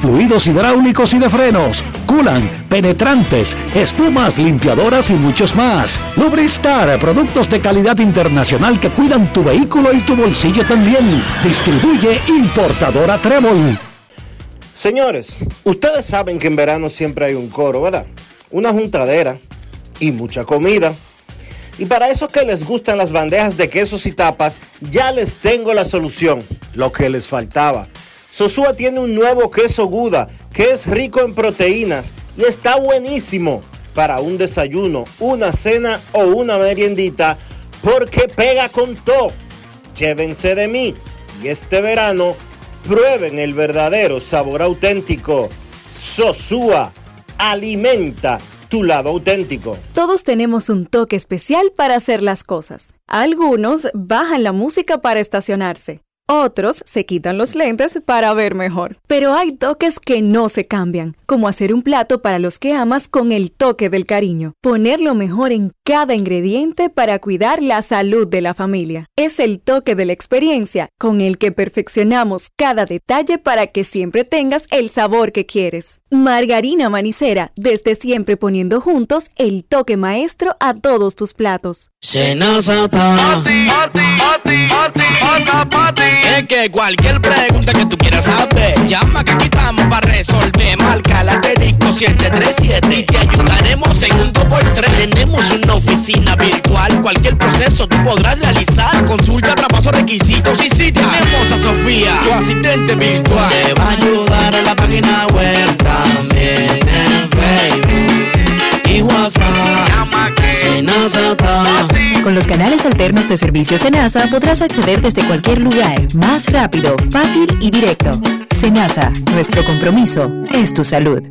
fluidos hidráulicos y de frenos, culan, penetrantes, espumas, limpiadoras y muchos más. Lubristar, productos de calidad internacional que cuidan tu vehículo y tu bolsillo también. Distribuye importadora Trébol. Señores, ustedes saben que en verano siempre hay un coro, ¿verdad? Una juntadera y mucha comida. Y para esos que les gustan las bandejas de quesos y tapas, ya les tengo la solución, lo que les faltaba. Sosúa tiene un nuevo queso Guda que es rico en proteínas y está buenísimo para un desayuno, una cena o una meriendita porque pega con todo. Llévense de mí y este verano prueben el verdadero sabor auténtico. Sosúa alimenta tu lado auténtico. Todos tenemos un toque especial para hacer las cosas. Algunos bajan la música para estacionarse. Otros se quitan los lentes para ver mejor. Pero hay toques que no se cambian, como hacer un plato para los que amas con el toque del cariño. Poner lo mejor en cada ingrediente para cuidar la salud de la familia. Es el toque de la experiencia con el que perfeccionamos cada detalle para que siempre tengas el sabor que quieres. Margarina Manicera, desde siempre poniendo juntos el toque maestro a todos tus platos. Senazata. Es que cualquier pregunta que tú quieras saber, llama que aquí estamos para resolver. Marca la asterisco 737 y te ayudaremos en un 2x3. Tenemos una oficina virtual, cualquier proceso tú podrás realizar. Consulta, traspaso, requisitos y si tenemos a Sofía, tu asistente virtual. Te va a ayudar en la página web también en Facebook y WhatsApp. Con los canales alternos de servicio Senasa podrás acceder desde cualquier lugar, más rápido, fácil y directo. Senasa, nuestro compromiso es tu salud.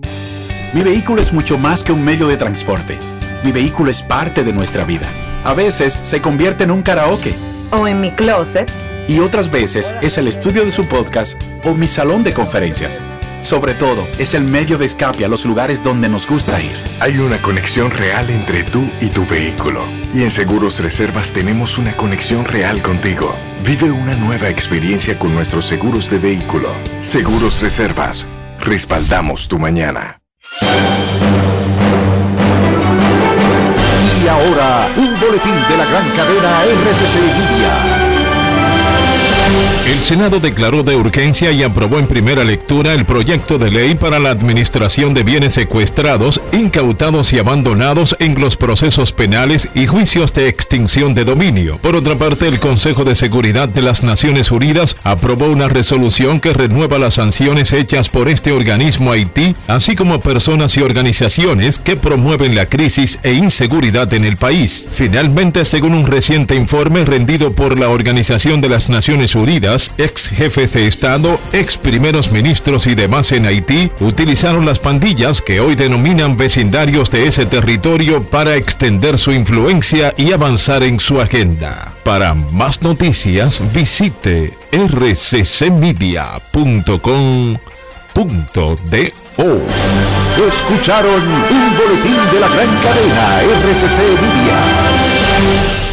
Mi vehículo es mucho más que un medio de transporte. Mi vehículo es parte de nuestra vida. A veces se convierte en un karaoke O en mi closet. y otras veces es el estudio de su podcast o mi salón de conferencias. Sobre todo, es el medio de escape a los lugares donde nos gusta ir. Hay una conexión real entre tú y tu vehículo. Y en Seguros Reservas tenemos una conexión real contigo. Vive una nueva experiencia con nuestros seguros de vehículo. Seguros Reservas. Respaldamos tu mañana. Y ahora, un boletín de la gran cadena RCC Libia. El Senado declaró de urgencia y aprobó en primera lectura el proyecto de ley para la administración de bienes secuestrados, incautados y abandonados en los procesos penales y juicios de extinción de dominio. Por otra parte, el Consejo de Seguridad de las Naciones Unidas aprobó una resolución que renueva las sanciones hechas por este organismo Haití, así como personas y organizaciones que promueven la crisis e inseguridad en el país. Finalmente, según un reciente informe rendido por la Organización de las Naciones Unidas, ex jefes de Estado, ex primeros ministros y demás en Haití utilizaron las pandillas que hoy denominan vecindarios de ese territorio para extender su influencia y avanzar en su agenda. Para más noticias visite rccmedia.com.do. Escucharon un boletín de la gran cadena RCC Media.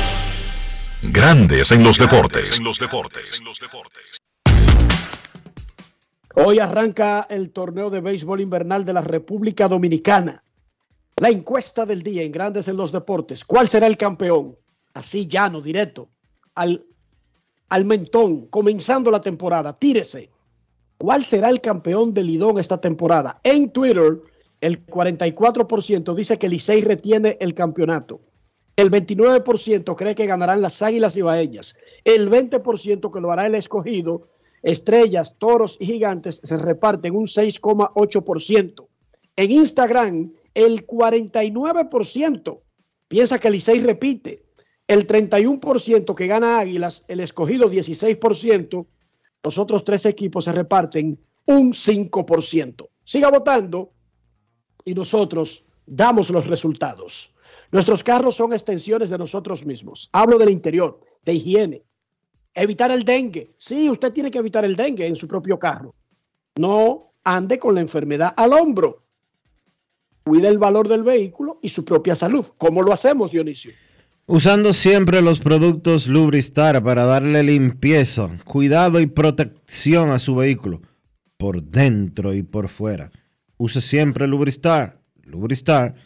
Grandes en los deportes. Hoy arranca el torneo de béisbol invernal de la República Dominicana. La encuesta del día en Grandes en los Deportes. ¿Cuál será el campeón? Así llano, directo, al, al mentón, comenzando la temporada. Tírese. ¿Cuál será el campeón del Lidón esta temporada? En Twitter, el 44% dice que Licey retiene el campeonato. El 29% cree que ganarán las Águilas Ibaeñas. El 20% que lo hará el escogido. Estrellas, toros y gigantes se reparten un 6,8%. En Instagram, el 49% piensa que Licey repite. El 31% que gana Águilas, el escogido 16%. Los otros tres equipos se reparten un 5%. Siga votando y nosotros damos los resultados. Nuestros carros son extensiones de nosotros mismos. Hablo del interior, de higiene. Evitar el dengue. Sí, usted tiene que evitar el dengue en su propio carro. No ande con la enfermedad al hombro. Cuide el valor del vehículo y su propia salud. ¿Cómo lo hacemos, Dionisio? Usando siempre los productos Lubristar para darle limpieza, cuidado y protección a su vehículo, por dentro y por fuera. Use siempre Lubristar. Lubristar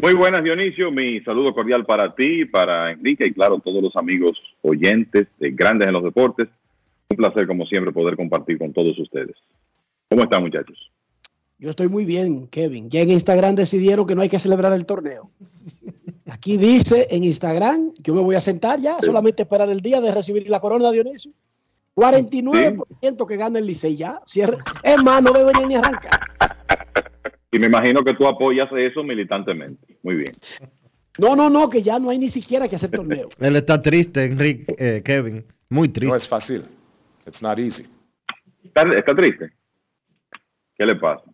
Muy buenas, Dionisio. Mi saludo cordial para ti, para Enrique y, claro, todos los amigos oyentes de Grandes en los Deportes. Un placer, como siempre, poder compartir con todos ustedes. ¿Cómo están, muchachos? Yo estoy muy bien, Kevin. Ya en Instagram decidieron que no hay que celebrar el torneo. Aquí dice en Instagram que yo me voy a sentar ya, solamente esperar el día de recibir la corona Dionisio. 49% que gana el Licey ya. Cierre. Es más, no debe ni arrancar. Y me imagino que tú apoyas eso militantemente. Muy bien. No, no, no, que ya no hay ni siquiera que hacer torneo. Él está triste, Enrique, eh, Kevin. Muy triste. No es fácil. It's not easy. ¿Está, está triste? ¿Qué le pasa?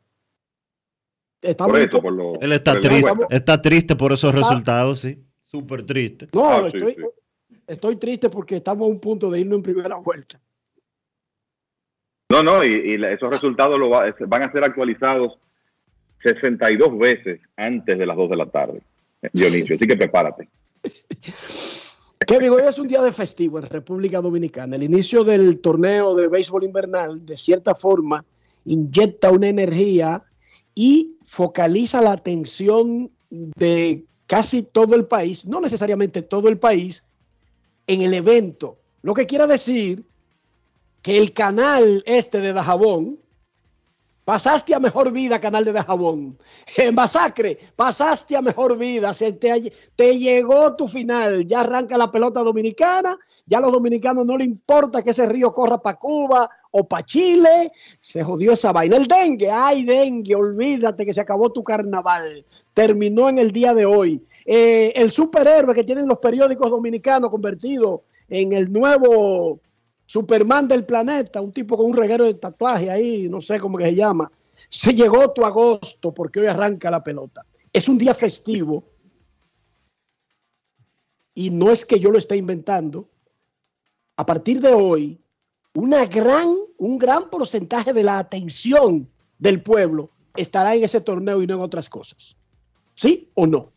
Está por eso, por lo, Él está por triste, está triste por esos Está- resultados, sí. Súper triste. No, Ah, estoy, sí. estoy triste porque estamos a un punto de irnos en primera vuelta. No, no, y, esos resultados lo va- van a ser actualizados 62 veces antes de las 2 de la tarde, Dionisio. Así que prepárate. Kevin, hoy es un día de festivo en República Dominicana. El inicio del torneo de béisbol invernal, de cierta forma, inyecta una energía y focaliza la atención de casi todo el país, no necesariamente todo el país, en el evento. Lo que quiere decir que el canal este de Dajabón, pasaste a mejor vida, canal de Dajabón. En Masacre, pasaste a mejor vida, se te, te llegó tu final, ya arranca la pelota dominicana, ya a los dominicanos no le importa que ese río corra para Cuba o para Chile, se jodió esa vaina. El dengue, ay dengue, olvídate que se acabó tu carnaval, terminó en el día de hoy. Eh, el superhéroe que tienen los periódicos dominicanos convertido en el nuevo Superman del planeta, un tipo con un reguero de tatuaje ahí, no sé cómo que se llama. Se llegó tu agosto porque hoy arranca la pelota. Es un día festivo y no es que yo lo esté inventando. a partir de hoy, una gran, un gran porcentaje de la atención del pueblo estará en ese torneo y no en otras cosas. ¿Sí o no?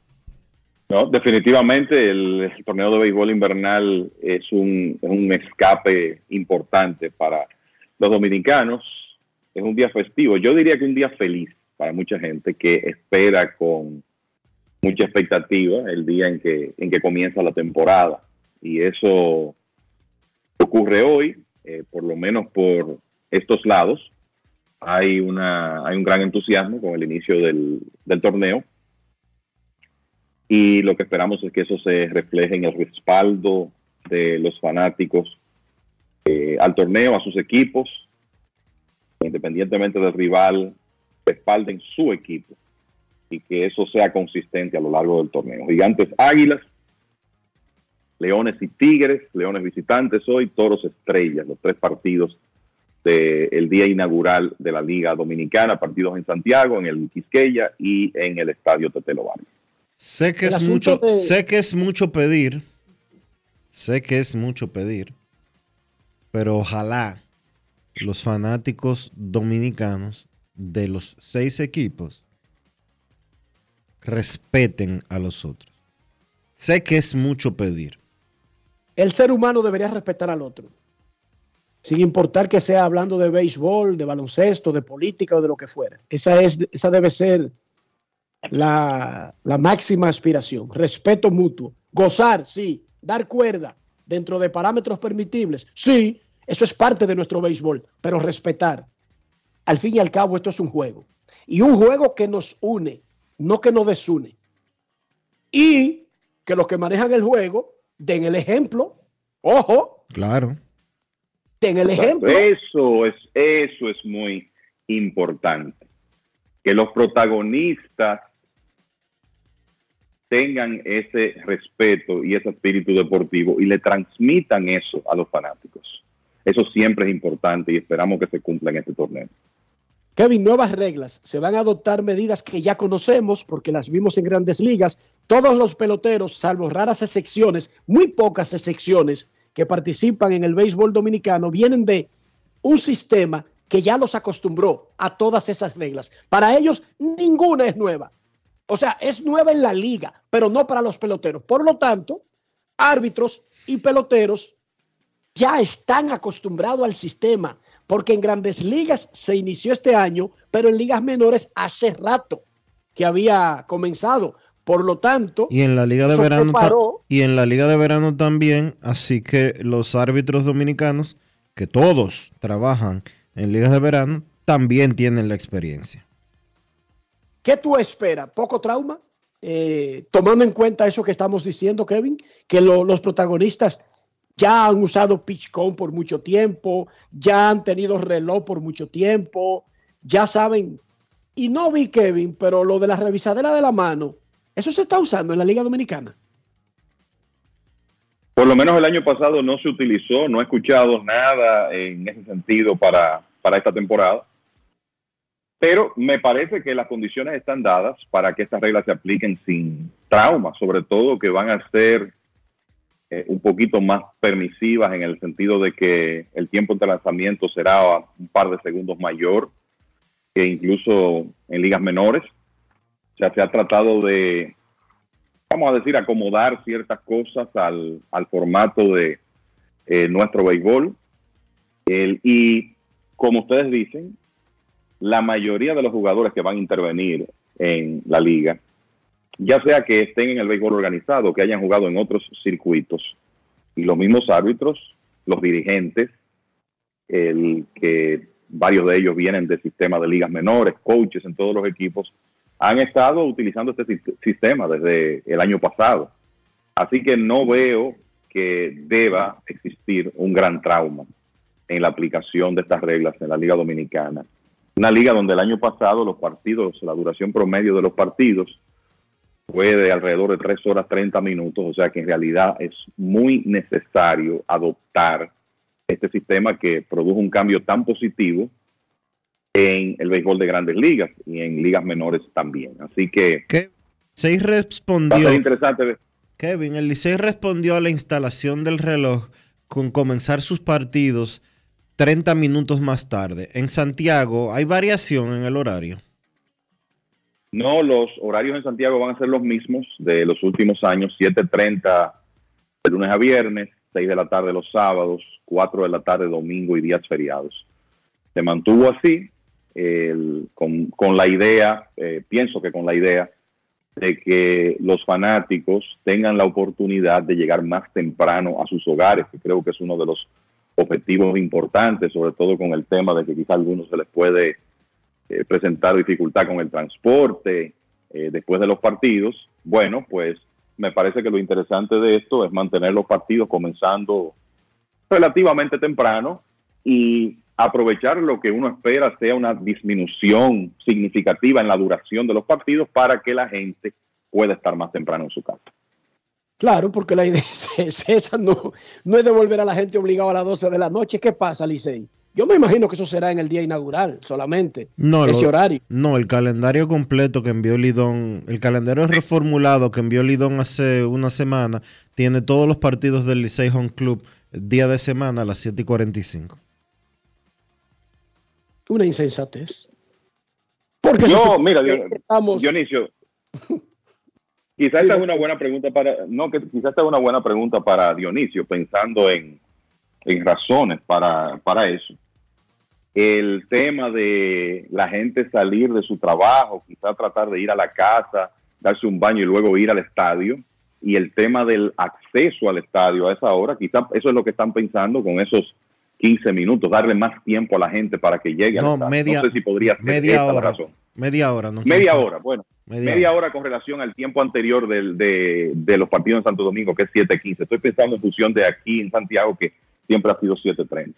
No, definitivamente el, torneo de béisbol invernal es un, un escape importante para los dominicanos. Es un día festivo. Yo diría que un día feliz para mucha gente que espera con mucha expectativa el día en que, en que comienza la temporada. Y eso ocurre hoy, eh, por lo menos por estos lados. Hay, una, hay un gran entusiasmo con el inicio del, del torneo. Y lo que esperamos es que eso se refleje en el respaldo de los fanáticos eh, al torneo, a sus equipos, independientemente del rival, respalden su equipo y que eso sea consistente a lo largo del torneo. Gigantes Águilas, Leones y Tigres, Leones visitantes hoy, Toros Estrellas, los tres partidos del día inaugural de la Liga Dominicana, partidos en Santiago, en el Quisqueya y en el Estadio Tetelo Vargas. Sé que, es mucho, de... sé que es mucho pedir, sé que es mucho pedir, pero ojalá los fanáticos dominicanos de los seis equipos respeten a los otros. Sé que es mucho pedir. El ser humano debería respetar al otro, sin importar que sea hablando de béisbol, de baloncesto, de política o de lo que fuera. Esa, es, esa debe ser la, la máxima aspiración. Respeto mutuo. Gozar, sí. Dar cuerda dentro de parámetros permitibles, sí. Eso es parte de nuestro béisbol, pero respetar. Al fin y al cabo, esto es un juego. Y un juego que nos une, no que nos desune. Y que los que manejan el juego den el ejemplo. Ojo. Claro. Den el ejemplo. Eso es, eso es muy importante. Que los protagonistas tengan ese respeto y ese espíritu deportivo y le transmitan eso a los fanáticos. Eso siempre es importante y esperamos que se cumpla en este torneo. Kevin, nuevas reglas. Se van a adoptar medidas que ya conocemos porque las vimos en grandes ligas. Todos los peloteros, salvo raras excepciones, muy pocas excepciones que participan en el béisbol dominicano, vienen de un sistema que ya los acostumbró a todas esas reglas. Para ellos, ninguna es nueva. O sea, es nueva en la liga, pero no para los peloteros. Por lo tanto, árbitros y peloteros ya están acostumbrados al sistema porque en grandes ligas se inició este año, pero en ligas menores hace rato que había comenzado. Por lo tanto, y en la liga de verano y en la liga de verano también, así que los árbitros dominicanos que todos trabajan en ligas de verano también tienen la experiencia. ¿Qué tú esperas? ¿Poco trauma? Eh, tomando en cuenta eso que estamos diciendo, Kevin, que lo, los protagonistas ya han usado PitchCom por mucho tiempo, ya han tenido reloj por mucho tiempo, ya saben. Y no vi Kevin, pero lo de la revisadera de la mano, eso se está usando en la Liga Dominicana. Por lo menos el año pasado no se utilizó, no he escuchado nada en ese sentido para, para esta temporada. Pero me parece que las condiciones están dadas para que estas reglas se apliquen sin trauma, sobre todo que van a ser eh, un poquito más permisivas en el sentido de que el tiempo de lanzamiento será un par de segundos mayor que incluso en ligas menores. O sea, se ha tratado de, vamos a decir, acomodar ciertas cosas al, formato de eh, nuestro béisbol. Y como ustedes dicen, la mayoría de los jugadores que van a intervenir en la liga ya sea que estén en el béisbol organizado, que hayan jugado en otros circuitos, y los mismos árbitros, los dirigentes, el que varios de ellos vienen del sistema de ligas menores, coaches en todos los equipos, han estado utilizando este sistema desde el año pasado. Así que no veo que deba existir un gran trauma en la aplicación de estas reglas en la Liga Dominicana. Una liga donde el año pasado los partidos, la duración promedio de los partidos fue de alrededor de 3 horas 30 minutos, o sea que en realidad es muy necesario adoptar este sistema que produjo un cambio tan positivo en el béisbol de grandes ligas y en ligas menores también. Así que... Se respondió... interesante. Kevin, el Licey respondió a la instalación del reloj con comenzar sus partidos 30 minutos más tarde. En Santiago hay variación en el horario. No, los horarios en Santiago van a ser los mismos de los últimos años, 7.30 de lunes a viernes, 6 de la tarde los sábados, 4 de la tarde domingo y días feriados. Se mantuvo así, con la idea, eh, pienso que con la idea de que los fanáticos tengan la oportunidad de llegar más temprano a sus hogares, que creo que es uno de los objetivos importantes, sobre todo con el tema de que quizá a algunos se les puede eh, presentar dificultad con el transporte eh, después de los partidos. Bueno, pues me parece que lo interesante de esto es mantener los partidos comenzando relativamente temprano y aprovechar lo que uno espera sea una disminución significativa en la duración de los partidos para que la gente pueda estar más temprano en su casa. Claro, porque la idea es, es esa, no, no es devolver a la gente obligado a las 12 de la noche. ¿Qué pasa, Licey? Yo me imagino que eso será en el día inaugural solamente, No, ese lo- horario. No, el calendario completo que envió Lidón, el calendario reformulado que envió Lidón hace una semana, tiene todos los partidos del Licey Home Club día de semana a las 7 y 45. Una insensatez. Porque supone mira, que Dion- estamos- Dionisio, quizás esta es una buena pregunta para, no, que quizás esta es una buena pregunta para Dionisio, pensando en, en razones para, para eso. El tema de la gente salir de su trabajo, quizás tratar de ir a la casa, darse un baño y luego ir al estadio, y el tema del acceso al estadio a esa hora, quizás eso es lo que están pensando con esos 15 minutos, darle más tiempo a la gente para que llegue al No, estadio. media, no sé si podría ser media esta la hora. razón. Media hora, no Media 15. hora, bueno. Media Media, hora. con relación al tiempo anterior del, de, de los partidos en Santo Domingo, que es 7.15. Estoy pensando en función de aquí en Santiago, que siempre ha sido 7.30. Pero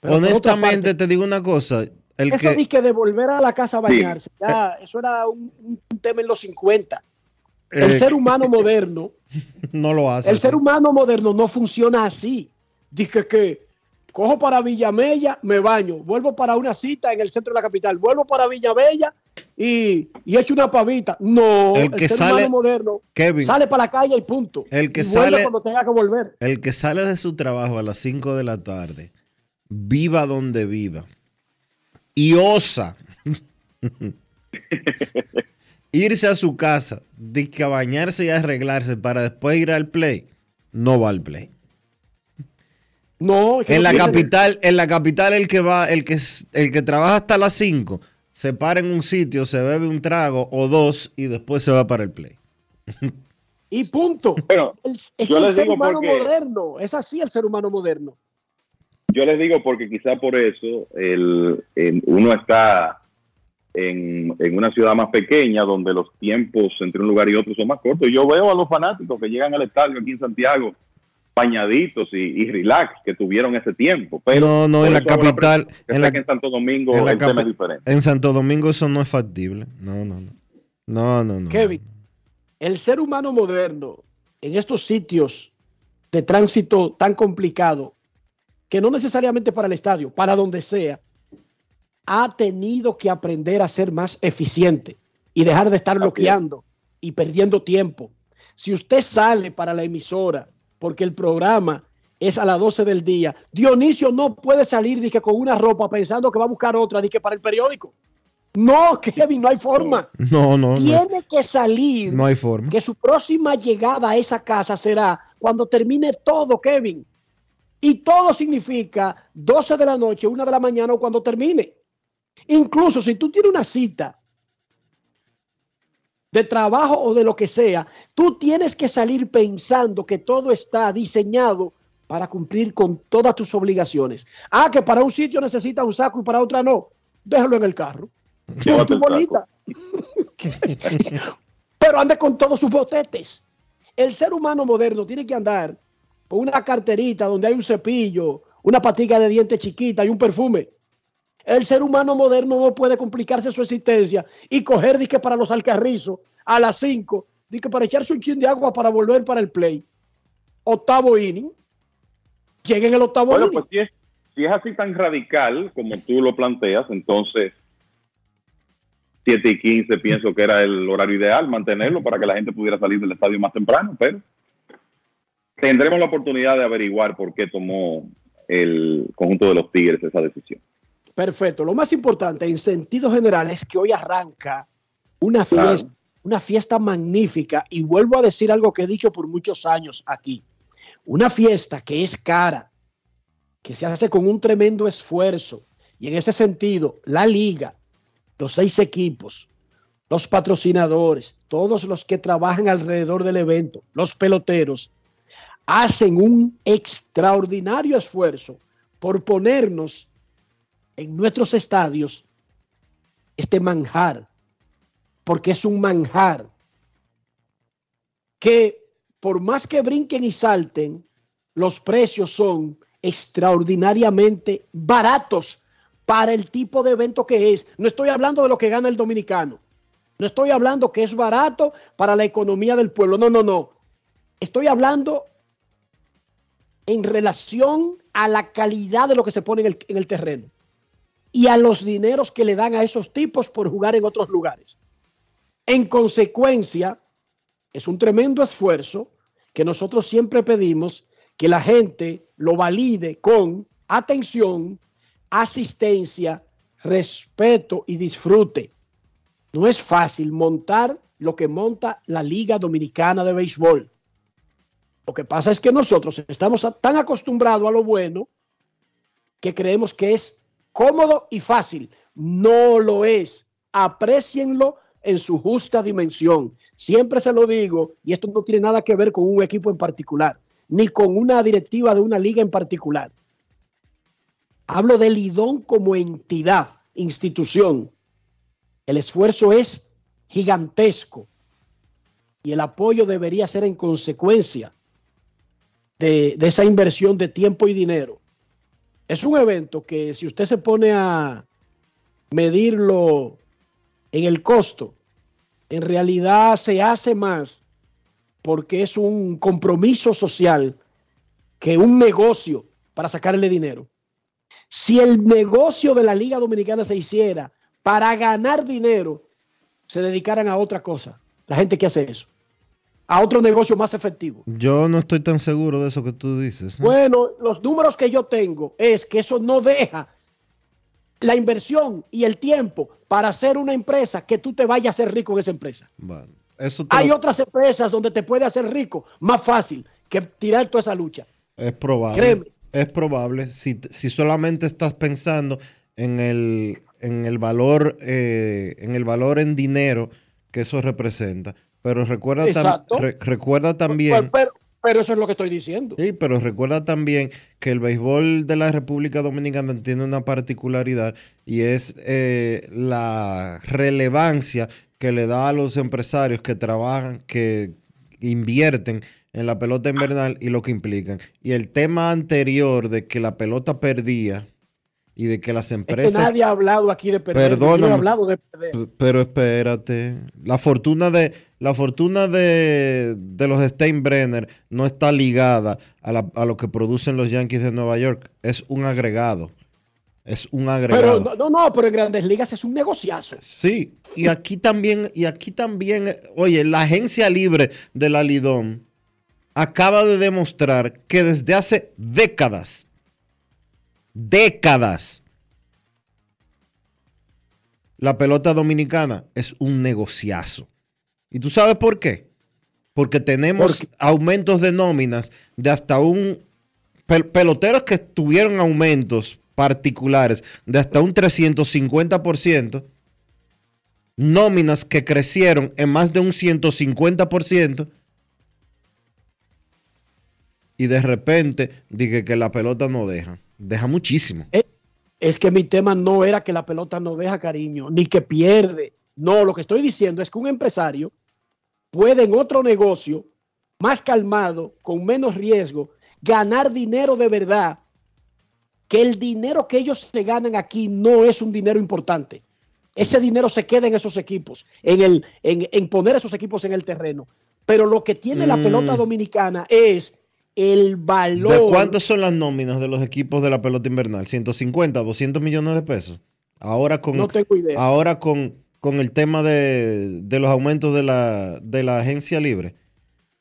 por otra Honestamente, te digo una cosa. El Eso que, de que de volver a la casa a bañarse, ya, eso era un, un tema en los 50. El Eh, ser humano moderno, no lo hace. el así. ser humano moderno no funciona así. Dije que cojo para Villamella, me baño, vuelvo para una cita en el centro de la capital, vuelvo para Villamella y, y echo una pavita. No, El el, que ser sale- moderno Kevin. sale para la calle y punto. El que y sale- cuando tenga que volver. El que sale de su trabajo a las 5 de la tarde, viva donde viva, y osa irse a su casa, de que a bañarse y arreglarse para después ir al play, no va al play. No, es que En no la tiene- capital, en la capital el que va, el que, el que trabaja hasta las 5, se para en un sitio, se bebe un trago o dos y después se va para el play. Y punto. Bueno, es es yo el les ser digo humano porque- moderno. Es así el ser humano moderno. Yo les digo porque quizá por eso el, el- uno está en, en una ciudad más pequeña donde los tiempos entre un lugar y otro son más cortos. Y yo veo a los fanáticos que llegan al estadio aquí en Santiago bañaditos y, y relax que tuvieron ese tiempo. Pero No, no, en la capital, en sé la- que en Santo Domingo en la el tema capi- es diferente. En Santo Domingo eso no es factible. No, no, no. No, no, no. Kevin, el ser humano moderno en estos sitios de tránsito tan complicado, que no necesariamente para el estadio, para donde sea, ha tenido que aprender a ser más eficiente y dejar de estar bloqueando y perdiendo tiempo. Si usted sale para la emisora porque el programa es a las 12 del día, Dionisio no puede salir dije, con una ropa pensando que va a buscar otra dije, para el periódico. No, Kevin, no hay forma. No, no, no. Tiene que salir No hay forma. que su próxima llegada a esa casa será cuando termine todo, Kevin. Y todo significa 12 de la noche, 1 de la mañana o cuando termine. Incluso si tú tienes una cita de trabajo o de lo que sea, tú tienes que salir pensando que todo está diseñado para cumplir con todas tus obligaciones. Ah, que para un sitio necesitas un saco y para otra no. Déjalo en el carro. Con tu bolita. Pero ande con todos sus botetes. El ser humano moderno tiene que andar con una carterita donde hay un cepillo, una patica de dientes chiquita y un perfume. El ser humano moderno no puede complicarse su existencia y coger disque para los alcarrizos a las 5, disque para echarse un chin de agua para volver para el play. Octavo inning. Lleguen el octavo Bueno, inning. pues si es, si es así tan radical como tú lo planteas, entonces 7 y 15 pienso que era el horario ideal, mantenerlo para que la gente pudiera salir del estadio más temprano, pero tendremos la oportunidad de averiguar por qué tomó el conjunto de los Tigres esa decisión. Perfecto. Lo más importante, en sentido general, es que hoy arranca una fiesta, una fiesta magnífica. Y vuelvo a decir algo que he dicho por muchos años aquí. Una fiesta que es cara, que se hace con un tremendo esfuerzo. Y en ese sentido, la liga, los seis equipos, los patrocinadores, todos los que trabajan alrededor del evento, los peloteros, hacen un extraordinario esfuerzo por ponernos en nuestros estadios este manjar, porque es un manjar que por más que brinquen y salten, los precios son extraordinariamente baratos para el tipo de evento que es. No estoy hablando de lo que gana el dominicano. No estoy hablando que es barato para la economía del pueblo. No, no, no. Estoy hablando en relación a la calidad de lo que se pone en el, en el terreno y a los dineros que le dan a esos tipos por jugar en otros lugares. En consecuencia, es un tremendo esfuerzo que nosotros siempre pedimos que la gente lo valide con atención, asistencia, respeto y disfrute. No es fácil montar lo que monta la Liga Dominicana de Béisbol. Lo que pasa es que nosotros estamos tan acostumbrados a lo bueno que creemos que es cómodo y fácil. No lo es. Aprecienlo en su justa dimensión. Siempre se lo digo, y esto no tiene nada que ver con un equipo en particular, ni con una directiva de una liga en particular. Hablo del Lidón como entidad, institución. El esfuerzo es gigantesco y el apoyo debería ser en consecuencia de, de esa inversión de tiempo y dinero. Es un evento que si usted se pone a medirlo en el costo, en realidad se hace más porque es un compromiso social que un negocio para sacarle dinero. Si el negocio de la Liga Dominicana se hiciera para ganar dinero, se dedicaran a otra cosa. La gente que hace eso. A otro negocio más efectivo. Yo no estoy tan seguro de eso que tú dices. Bueno, los números que yo tengo es que eso no deja la inversión y el tiempo para hacer una empresa que tú te vayas a hacer rico en esa empresa. Bueno, eso Hay otras empresas donde te puede hacer rico más fácil que tirar toda esa lucha. Es probable. Créeme. Es probable. Si, si solamente estás pensando en el, en el valor, eh, en el valor en dinero que eso representa. Pero recuerda, tam- Exacto. re- recuerda también. Pero, pero- pero eso es lo que estoy diciendo. Sí, pero recuerda también que el béisbol de la República Dominicana tiene una particularidad y es eh, la relevancia que le da a los empresarios que trabajan, que invierten en la pelota invernal y lo que implican. Y el tema anterior de que la pelota perdía y de que las Es que empresas... nadie ha hablado aquí de perder. No Perdóname. he hablado de perder. P- Pero espérate, la fortuna de la fortuna de, de los Steinbrenner no está ligada a, la- a lo que producen los Yankees de Nueva York, es un agregado. Es un Pero agregado. no, no, no, pero en Grandes Ligas es un negociazo. Sí, y aquí también y aquí también, oye, la agencia libre de la Lidón acaba de demostrar que desde hace décadas décadas la pelota dominicana es un negociazo. ¿Y tú sabes por qué? Porque tenemos aumentos de nóminas de hasta un... pel- peloteros que tuvieron aumentos particulares de hasta un 350%, nóminas que crecieron en más de un 150%, y de repente dije que la pelota no deja. Deja muchísimo. Es que mi tema no era que la pelota no deja cariño, ni que pierde. No, lo que estoy diciendo es que un empresario puede en otro negocio, más calmado, con menos riesgo, ganar dinero de verdad, que el dinero que ellos se ganan aquí no es un dinero importante. Ese dinero se queda en esos equipos, en, el, en, en poner esos equipos en el terreno. Pero lo que tiene la Mm. pelota dominicana es el valor. ¿De cuántas son las nóminas de los equipos de la pelota invernal? ¿150, 200 millones de pesos? Ahora con, No tengo idea. Ahora con, con el tema de, de los aumentos de la, de la agencia libre.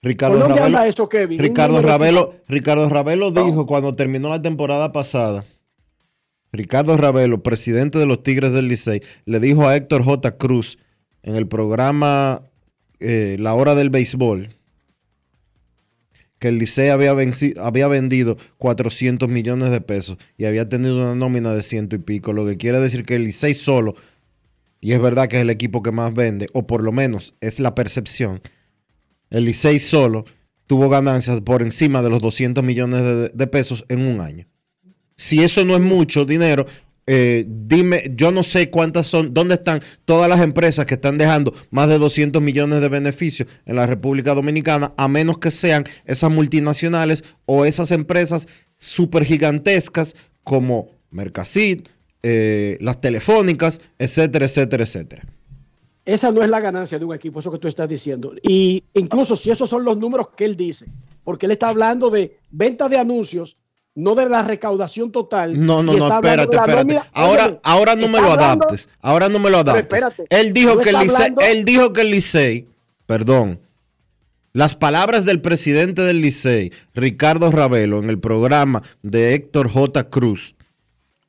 Ricardo ¿Por dónde Ravelo, anda eso, Kevin? Un Ricardo Ravelo, Ricardo Ravelo dijo cuando terminó la temporada pasada, Ricardo Ravelo, presidente de los Tigres del Licey, le dijo a Héctor J. Cruz en el programa eh, La Hora del Béisbol que el Licey había, había vendido 400 millones de pesos y había tenido una nómina de ciento y pico, lo que quiere decir que el Licey solo, y es verdad que es el equipo que más vende, o por lo menos es la percepción, el Licey solo tuvo ganancias por encima de los 200 millones de, pesos en un año. Si eso no es mucho dinero, eh, dime, yo no sé cuántas son, dónde están todas las empresas que están dejando más de 200 millones de beneficios en la República Dominicana, a menos que sean esas multinacionales o esas empresas súper gigantescas como Mercasit, eh, las telefónicas, etcétera, etcétera, etcétera. Esa no es la ganancia de un equipo, eso que tú estás diciendo. Y incluso si esos son los números que él dice, porque él está hablando de venta de anuncios, no de la recaudación total. No, no, no, espérate, espérate. nómina. Ahora, ahora no me lo hablando- adaptes. Ahora no me lo Pero adaptes. espérate, Él dijo que el Licey, hablando- él dijo que el Licey, perdón, las palabras del presidente del Licey, Ricardo Ravelo, en el programa de Héctor J. Cruz,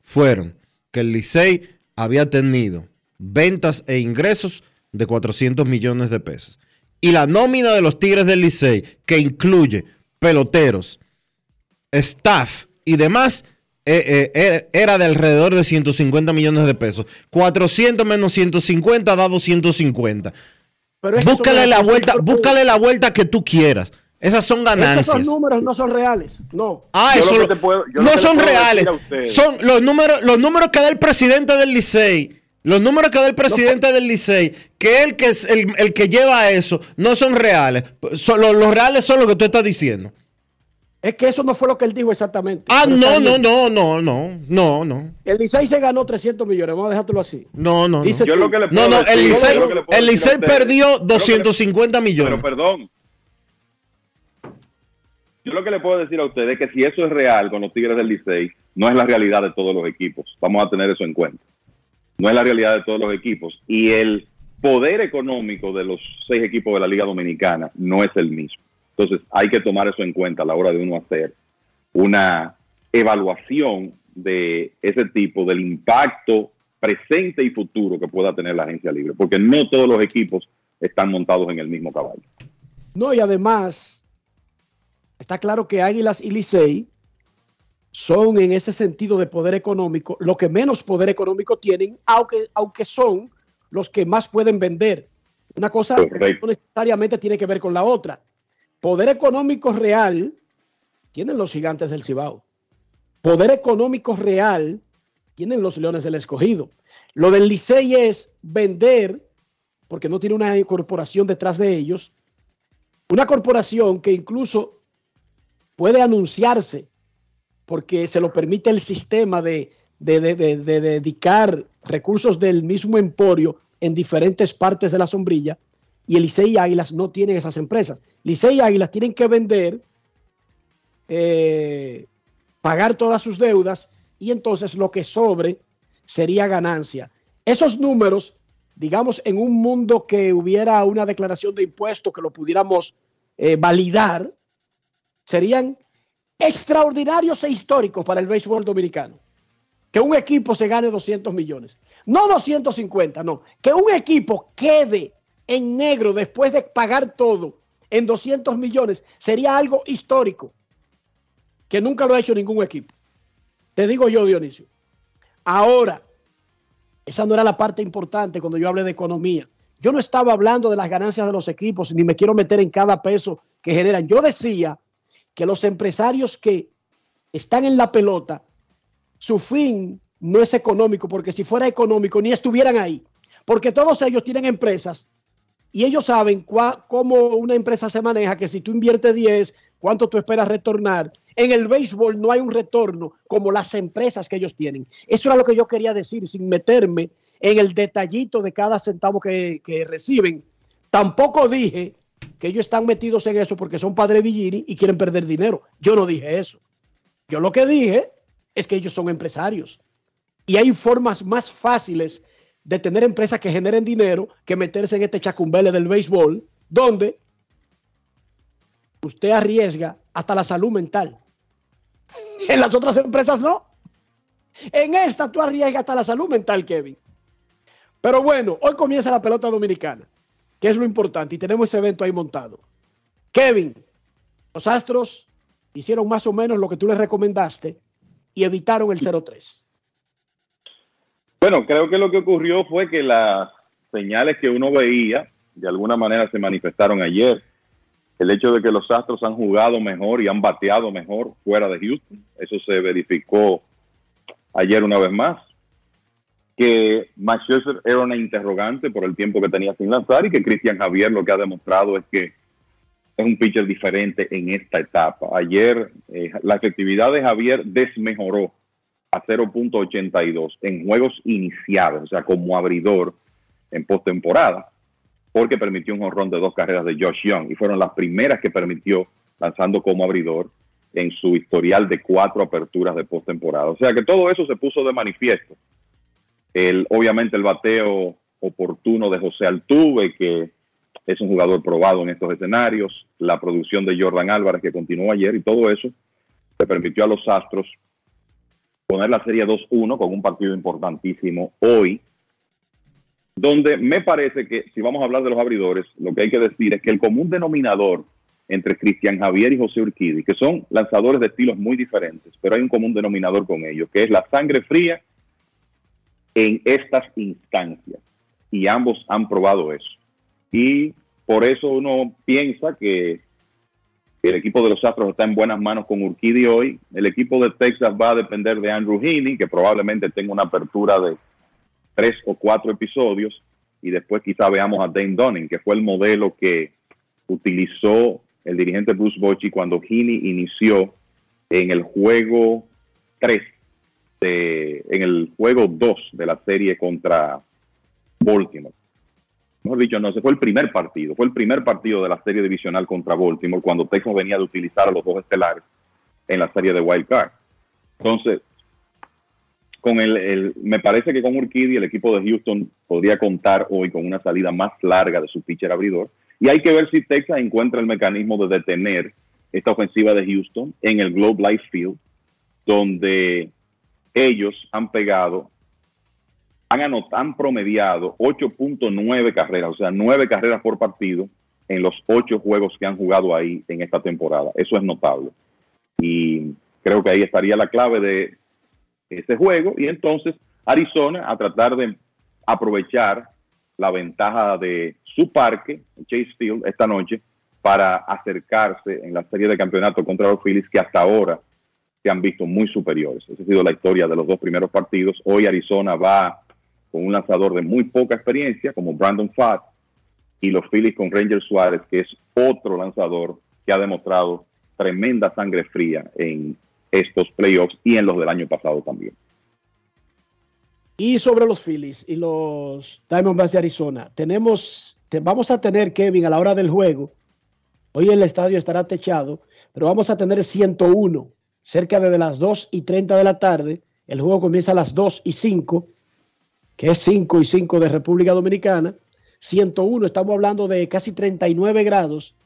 fueron que el Licey había tenido ventas e ingresos de 400 millones de pesos. Y la nómina de los Tigres del Licey, que incluye peloteros, staff y demás, eh, eh, eh, era de alrededor de 150 millones de pesos. 400 menos 150 da 250. Pero Búscale la vuelta, búscale la vuelta que tú quieras. Esas son ganancias. esos números no son reales. No. Ah, Yo eso lo te puedo- yo lo no son reales. Son los números, los números que da el presidente del Licey. Los números que da el presidente del Licey, que el que es el, el que lleva eso, no son reales. Son- los, los reales son lo que tú estás diciendo. Es que eso no fue lo que él dijo exactamente. Ah, no, no, no, no, no, no, no. El Licey se ganó 300 millones, vamos a dejártelo así. No, no, no. Dice Yo lo que le No, puedo no, decir- el Licey, el Licey perdió yo lo que le- 250 millones. Pero perdón. Yo lo que le puedo decir a ustedes es que si eso es real con los Tigres del Licey, no es la realidad de todos los equipos. Vamos a tener eso en cuenta. No es la realidad de todos los equipos. Y el poder económico de los seis equipos de la Liga Dominicana no es el mismo. Entonces hay que tomar eso en cuenta a la hora de uno hacer una evaluación de ese tipo, del impacto presente y futuro que pueda tener la agencia libre. Porque no todos los equipos están montados en el mismo caballo. No, y además, está claro que Águilas y Licey son en ese sentido de poder económico, lo que menos poder económico tienen, aunque, aunque son los que más pueden vender. Una cosa Correcto. no necesariamente tiene que ver con la otra. Poder económico real tienen los gigantes del Cibao. Poder económico real tienen los Leones del Escogido. Lo del Licey es vender, porque no tiene una corporación detrás de ellos, una corporación que incluso puede anunciarse porque se lo permite el sistema de, de- de- de- de dedicar recursos del mismo emporio en diferentes partes de la sombrilla y el y Águilas no tienen esas empresas. Licey y Águilas tienen que vender, eh, pagar todas sus deudas y entonces lo que sobre sería ganancia. Esos números, digamos, en un mundo que hubiera una declaración de impuestos que lo pudiéramos eh, validar, serían extraordinarios e históricos para el béisbol dominicano. Que un equipo se gane 200 millones. No 250, no. Que un equipo quede en negro después de pagar todo en 200 millones sería algo histórico. Que nunca lo ha hecho ningún equipo. Te digo yo, Dionisio. Ahora, esa no era la parte importante cuando yo hablé de economía. Yo no estaba hablando de las ganancias de los equipos, ni me quiero meter en cada peso que generan. Yo decía que los empresarios que están en la pelota, su fin no es económico, porque si fuera económico ni estuvieran ahí, porque todos ellos tienen empresas y ellos saben cómo una empresa se maneja, que si tú inviertes 10, cuánto tú esperas retornar. En el béisbol no hay un retorno como las empresas que ellos tienen. Eso era lo que yo quería decir, sin meterme en el detallito de cada centavo que, que reciben. Tampoco dije que ellos están metidos en eso porque son padre Villini y quieren perder dinero. Yo no dije eso. Yo lo que dije es que ellos son empresarios. Y hay formas más fáciles de tener empresas que generen dinero que meterse en este chacumbele del béisbol, donde usted arriesga hasta la salud mental. En las otras empresas no. En esta tú arriesgas hasta la salud mental, Kevin. Pero bueno, hoy comienza la pelota dominicana, que es lo importante, y tenemos ese evento ahí montado. Kevin, los Astros hicieron más o menos lo que tú les recomendaste y evitaron el 0-3. Bueno, creo que lo que ocurrió fue que las señales que uno veía de alguna manera se manifestaron ayer. El hecho de que los Astros han jugado mejor y han bateado mejor fuera de Houston, eso se verificó ayer una vez más. Que Max Scherzer era una interrogante por el tiempo que tenía sin lanzar y que Cristian Javier lo que ha demostrado es que es un pitcher diferente en esta etapa. Ayer eh, la efectividad de Javier desmejoró a 0.82 en juegos iniciados, o sea, como abridor en postemporada, porque permitió un honrón de dos carreras de Josh Young y fueron las primeras que permitió lanzando como abridor en su historial de cuatro aperturas de postemporada. O sea que todo eso se puso de manifiesto. El, obviamente el bateo oportuno de José Altuve, que es un jugador probado en estos escenarios, la producción de Jordan Álvarez que continuó ayer y todo eso le permitió a los Astros poner la serie 2-1 con un partido importantísimo hoy, donde me parece que si vamos a hablar de los abridores, lo que hay que decir es que el común denominador entre Cristian Javier y José Urquidi, que son lanzadores de estilos muy diferentes, pero hay un común denominador con ellos, que es la sangre fría en estas instancias. Y ambos han probado eso. Y por eso uno piensa que el equipo de los Astros está en buenas manos con Urquidi hoy. El equipo de Texas va a depender de Andrew Heaney, que probablemente tenga una apertura de tres o cuatro episodios. Y después quizá veamos a Dane Dunning, que fue el modelo que utilizó el dirigente Bruce Bochy cuando Heaney inició en el juego 3, en el juego 2 de la serie contra Baltimore mejor dicho, no, ese fue el primer partido, fue el primer partido de la serie divisional contra Baltimore cuando Texas venía de utilizar a los dos estelares en la serie de Wild Card. Entonces, con el, me parece que con Urquidy el equipo de Houston podría contar hoy con una salida más larga de su pitcher abridor y hay que ver si Texas encuentra el mecanismo de detener esta ofensiva de Houston en el Globe Life Field, donde ellos han pegado han, han promediado 8.9 carreras, o sea, 9 carreras por partido en los 8 juegos que han jugado ahí en esta temporada. Eso es notable. Y creo que ahí estaría la clave de ese juego. Y entonces Arizona a tratar de aprovechar la ventaja de su parque, Chase Field, esta noche, para acercarse en la serie de campeonato contra los Phillies que hasta ahora han visto muy superiores. Esa ha sido la historia de los dos primeros partidos. Hoy Arizona va con un lanzador de muy poca experiencia como Brandon Fatt y los Phillies con Ranger Suárez, que es otro lanzador que ha demostrado tremenda sangre fría en estos playoffs y en los del año pasado también. Y sobre los Phillies y los Diamondbacks de Arizona, tenemos, vamos a tener, Kevin, a la hora del juego, hoy el estadio estará techado, pero vamos a tener 101 cerca de las 2 y 30 de la tarde. El juego comienza a las 2 y 5 que es 5 y 5 de República Dominicana, 101, estamos hablando de casi 39 grados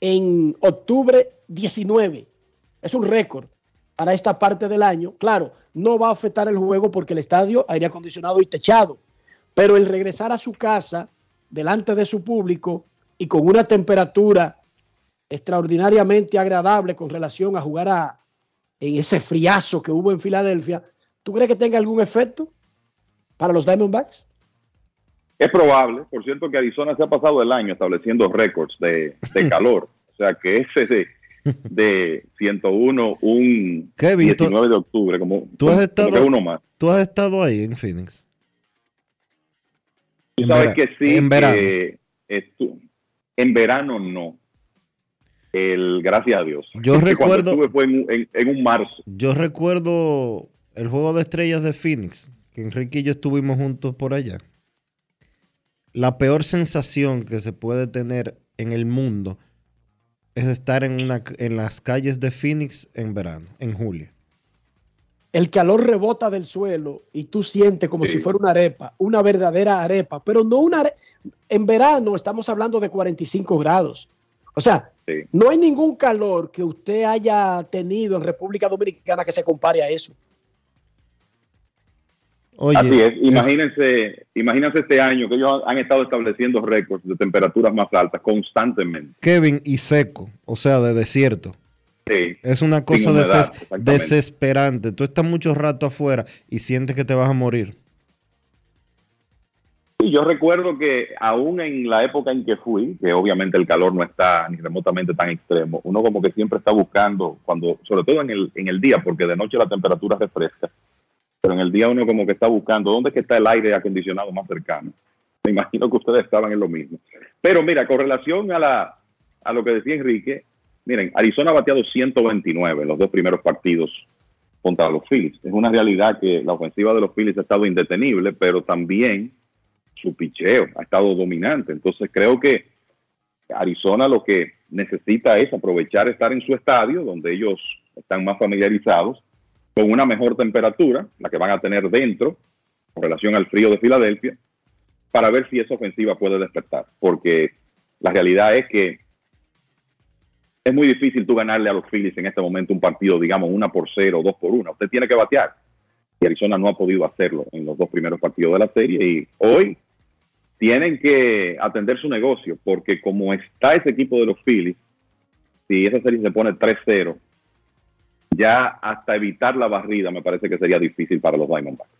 en octubre 19. Es un récord para esta parte del año. Claro, no va a afectar el juego porque el estadio aire acondicionado y techado, pero el regresar a su casa delante de su público y con una temperatura extraordinariamente agradable con relación a jugar a, en ese friazo que hubo en Filadelfia, ¿tú crees que tenga algún efecto? para los Diamondbacks? Es probable. Por cierto que Arizona se ha pasado el año estableciendo récords de, calor. o sea que ese de, de 101, un 19 de octubre, como, ¿tú has estado, uno más. ¿Tú has estado ahí en Phoenix? Tú sabes que sí. En verano. en verano no. El, gracias a Dios. Yo recuerdo. Fue en un marzo. Yo recuerdo el juego de estrellas de Phoenix que Enrique y yo estuvimos juntos por allá, la peor sensación que se puede tener en el mundo es estar en, una, en las calles de Phoenix en verano, en julio. El calor rebota del suelo y tú sientes como si fuera una arepa, una verdadera arepa, pero no una arepa. En verano estamos hablando de 45 grados. O sea, Sí. No hay ningún calor que usted haya tenido en República Dominicana que se compare a eso. Oye, Así es. es- Imagínense, imagínense este año que ellos han estado estableciendo récords de temperaturas más altas constantemente. Kevin y seco, o sea, de desierto. Sí. Es una cosa humedad, deses- exactamente. desesperante. Tú estás mucho rato afuera y sientes que te vas a morir. Sí, yo recuerdo que aún en la época en que fui, que obviamente el calor no está ni remotamente tan extremo, uno como que siempre está buscando, cuando, sobre todo en el, en el día, porque de noche la temperatura refresca, pero en el día uno como que está buscando dónde es que está el aire acondicionado más cercano. Me imagino que ustedes estaban en lo mismo. Pero mira, con relación a, la, a lo que decía Enrique, miren, Arizona ha bateado 129 en los dos primeros partidos contra los Phillies. Es una realidad que la ofensiva de los Phillies ha estado indetenible, pero también su picheo ha estado dominante. Entonces creo que Arizona lo que necesita es aprovechar estar en su estadio, donde ellos están más familiarizados, con una mejor temperatura, la que van a tener dentro, con relación al frío de Filadelfia, para ver si esa ofensiva puede despertar. Porque la realidad es que es muy difícil tú ganarle a los Phillies en este momento un partido, digamos, una por cero, dos por una. Usted tiene que batear. Y Arizona no ha podido hacerlo en los dos primeros partidos de la serie. Y hoy tienen que atender su negocio, porque como está ese equipo de los Phillies, si esa serie se pone 3-0, ya hasta evitar la barrida me parece que sería difícil para los Diamondbacks.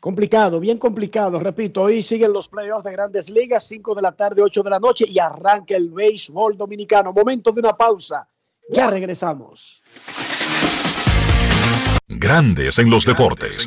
Complicado, bien complicado. Repito, hoy siguen los playoffs de grandes ligas, 5 de la tarde, 8 de la noche y arranca el béisbol dominicano. Momento de una pausa. Ya regresamos. Grandes en los deportes.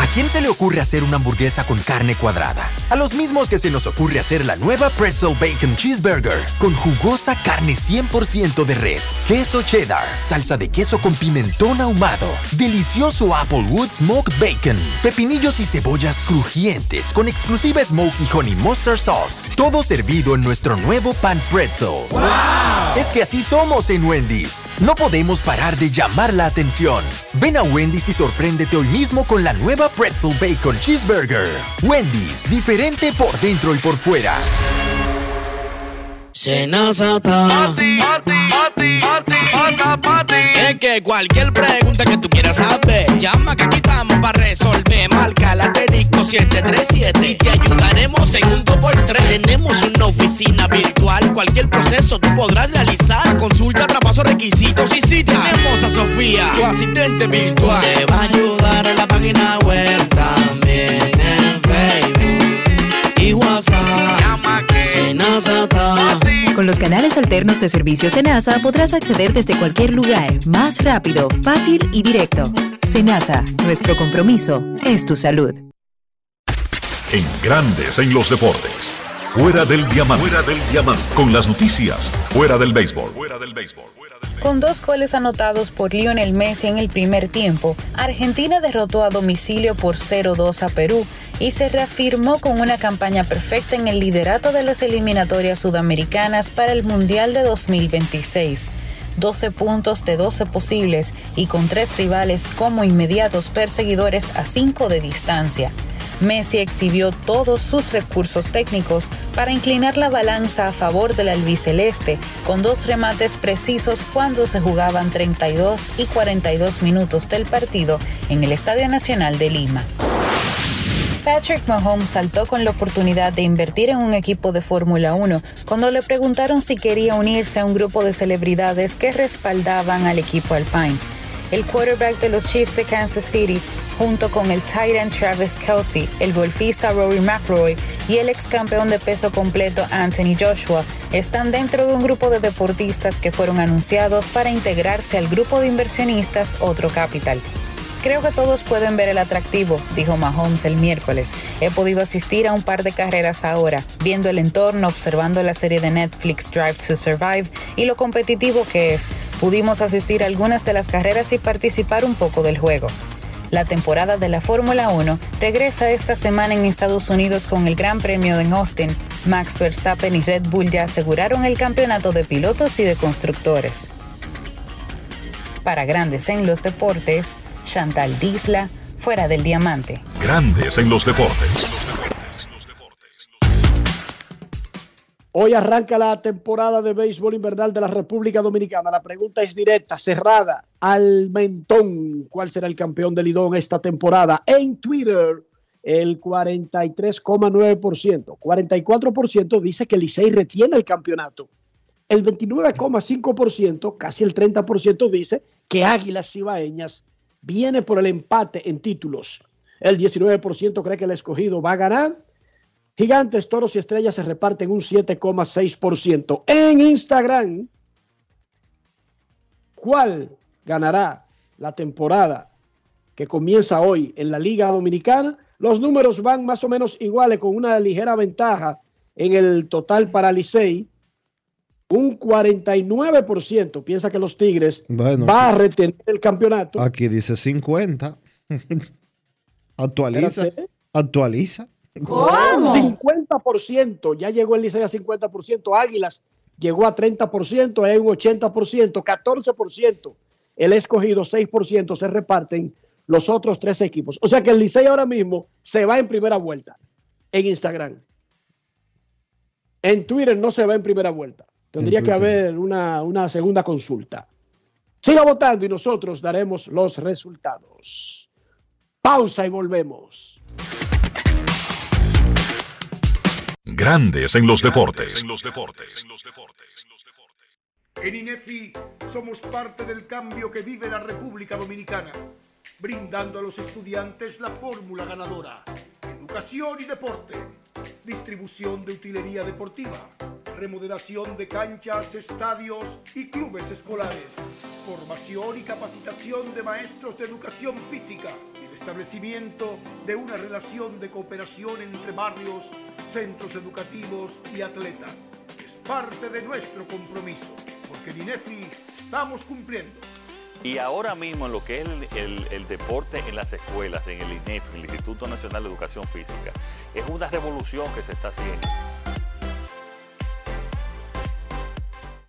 ¿A quién se le ocurre hacer una hamburguesa con carne cuadrada? A los mismos que se nos ocurre hacer la nueva Pretzel Bacon Cheeseburger con jugosa carne 100% de res, queso cheddar, salsa de queso con pimentón ahumado, delicioso Applewood Smoked Bacon, pepinillos y cebollas crujientes con exclusiva Smoky Honey Mustard Sauce. Todo servido en nuestro nuevo pan pretzel. Es que así somos en Wendy's. No podemos parar de llamar la atención. Ven a Wendy's y sorpréndete hoy mismo con la nueva Pretzel Bacon Cheeseburger. Wendy's, diferente por dentro y por fuera. Senazata. Pati, pati, pati, pati, pata, pati. Es que cualquier pregunta que tú quieras saber, llama que aquí estamos para resolver. Marca la asterisco 737 y te ayudaremos en un 2x3. Tenemos una oficina virtual, cualquier proceso tú podrás realizar. Consulta, traspaso, requisitos y si tenemos a Sofía, tu asistente virtual. Te va a ayudar en la página web también en Facebook y WhatsApp. Llama. Con los canales alternos de servicio Senasa podrás acceder desde cualquier lugar, más rápido, fácil y directo. Senasa, nuestro compromiso es tu salud. En Grandes en los deportes. Fuera del diamante. Fuera del diamante. Con las noticias. Fuera del béisbol. Fuera del béisbol. Con dos goles anotados por Lionel Messi en el primer tiempo, Argentina derrotó a domicilio por 0-2 a Perú y se reafirmó con una campaña perfecta en el liderato de las eliminatorias sudamericanas para el Mundial de 2026. 12 puntos de 12 posibles y con tres rivales como inmediatos perseguidores a 5 de distancia. Messi exhibió todos sus recursos técnicos para inclinar la balanza a favor del albiceleste, con dos remates precisos cuando se jugaban 32 y 42 minutos del partido en el Estadio Nacional de Lima. Patrick Mahomes saltó con la oportunidad de invertir en un equipo de Fórmula 1 cuando le preguntaron si quería unirse a un grupo de celebridades que respaldaban al equipo Alpine. El quarterback de los Chiefs de Kansas City, junto con el tight end Travis Kelsey, el golfista Rory McIlroy y el ex campeón de peso completo Anthony Joshua, están dentro de un grupo de deportistas que fueron anunciados para integrarse al grupo de inversionistas Otro Capital. Creo que todos pueden ver el atractivo, dijo Mahomes el miércoles. He podido asistir a un par de carreras ahora, viendo el entorno, observando la serie de Netflix Drive to Survive y lo competitivo que es. Pudimos asistir a algunas de las carreras y participar un poco del juego. La temporada de la Fórmula 1 regresa esta semana en Estados Unidos con el Gran Premio en Austin. Max Verstappen y Red Bull ya aseguraron el campeonato de pilotos y de constructores. Para Grandes en los Deportes, Chantal Disla, fuera del diamante. Grandes en los deportes. Hoy arranca la temporada de béisbol invernal de la República Dominicana. La pregunta es directa, cerrada, al mentón. ¿Cuál será el campeón del Lidón esta temporada? En Twitter, el 43,9%. 44% dice que Licey retiene el campeonato. El 29,5%, casi el 30%, dice que Águilas Cibaeñas viene por el empate en títulos. El 19% cree que el escogido va a ganar. Gigantes, toros y estrellas se reparten un 7,6%. En Instagram, ¿cuál ganará la temporada que comienza hoy en la Liga Dominicana? Los números van más o menos iguales con una ligera ventaja en el total para Licey. Un 49% piensa que los Tigres Bueno, va a retener el campeonato. Aquí dice 50. actualiza. Espérate. Actualiza. 50%, ya llegó el Licey a 50%, Águilas llegó a 30%, hay un 80%, 14%, el escogido 6%, se reparten los otros tres equipos. O sea que el Licey ahora mismo se va en primera vuelta en Instagram. En Twitter no se va en primera vuelta. Tendría que haber una, una segunda consulta. Siga votando y nosotros daremos los resultados. Pausa y volvemos. Grandes en los deportes. En INEFI somos parte del cambio que vive la República Dominicana, brindando a los estudiantes la fórmula ganadora. Educación y deporte, distribución de utilería deportiva, remodelación de canchas, estadios y clubes escolares, formación y capacitación de maestros de educación física el establecimiento de una relación de cooperación entre barrios, centros educativos y atletas. Es parte de nuestro compromiso, porque en INEFI estamos cumpliendo. Y ahora mismo en lo que es el, el- el deporte en las escuelas, en el INEF, en el Instituto Nacional de Educación Física, es una revolución que se está haciendo.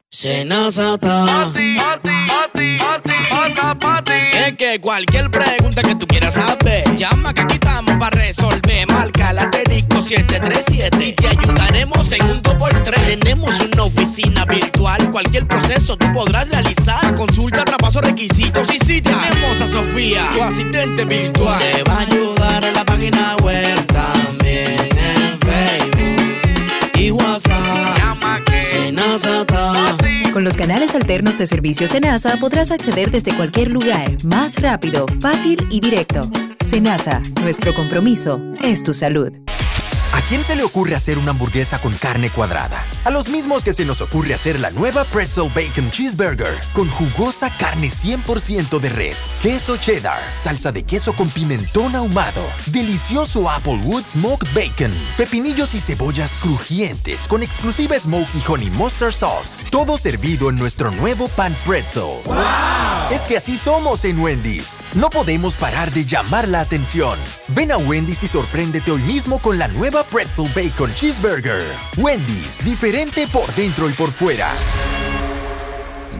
Senazata. Pati, pati, pati, pati, pata, pati. Es que cualquier pregunta que tú quieras saber, llama que aquí estamos para resolver. Marca la asterisco 737 y te ayudaremos en un 2x3. Tenemos una oficina virtual, cualquier proceso tú podrás realizar. Consulta, traspaso, requisitos y si tenemos a Sofía, tu asistente virtual. Te va a ayudar en la página web también en Facebook y WhatsApp. Llama que Senazata. Con los canales alternos de servicio Senasa podrás acceder desde cualquier lugar, más rápido, fácil y directo. Senasa, nuestro compromiso es tu salud. ¿A quién se le ocurre hacer una hamburguesa con carne cuadrada? A los mismos que se nos ocurre hacer la nueva Pretzel Bacon Cheeseburger con jugosa carne 100% de res, queso cheddar, salsa de queso con pimentón ahumado, delicioso Applewood Smoked Bacon, pepinillos y cebollas crujientes con exclusiva Smoky Honey Mustard Sauce, todo servido en nuestro nuevo pan pretzel. Es que así somos en Wendy's. No podemos parar de llamar la atención. Ven a Wendy's y sorpréndete hoy mismo con la nueva Pretzel Bacon Cheeseburger. Wendy's, diferente por dentro y por fuera.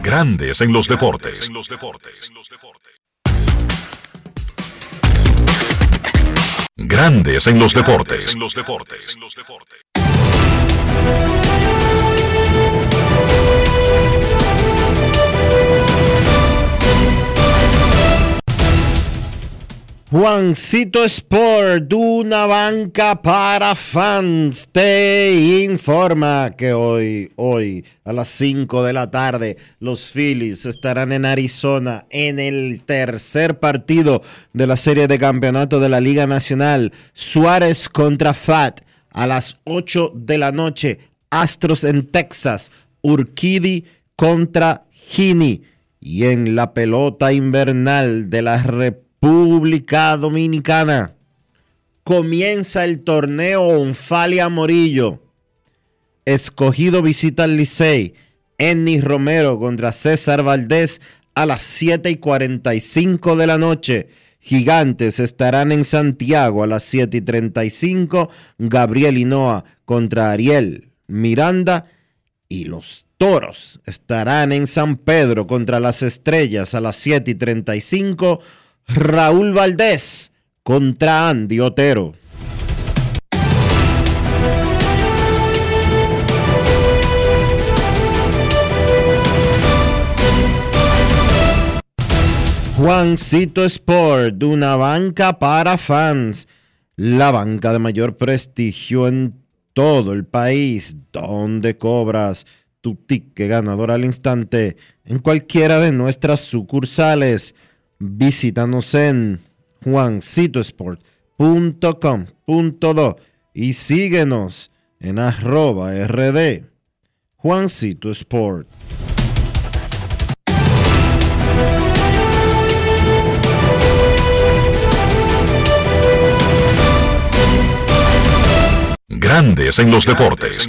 Grandes en los deportes. Grandes en los deportes. Juancito Sport, una banca para fans, te informa que hoy, hoy a las 5 de la tarde, los Phillies estarán en Arizona en el tercer partido de la serie de campeonato de la Liga Nacional. Suárez contra Fat a las 8 de la noche. Astros en Texas, Urquidi contra Gini. Y en la pelota invernal de la República República Dominicana. Comienza el torneo Onfalia Morillo. Escogido visita al Licey. Ennis Romero contra César Valdés a las 7 y 45 de la noche. Gigantes estarán en Santiago a las 7 y 35. Gabriel Hinoa contra Ariel Miranda. Y los Toros estarán en San Pedro contra las Estrellas a las 7 y 35. Raúl Valdés contra Andy Otero. Juancito Sport, una banca para fans, la banca de mayor prestigio en todo el país, donde cobras tu ticket ganador al instante en cualquiera de nuestras sucursales. Visítanos en juancitosport.com.do y síguenos en arroba rd Juancito Sport. Grandes en los deportes.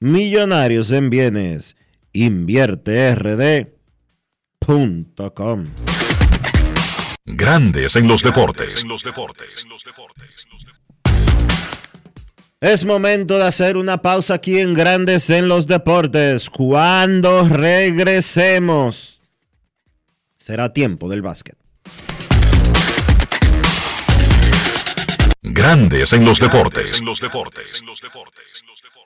millonarios en bienes. InvierteRD.com. Grandes en los deportes. Es momento de hacer una pausa aquí en Grandes en los deportes. Cuando regresemos, será tiempo del básquet. Grandes en los deportes.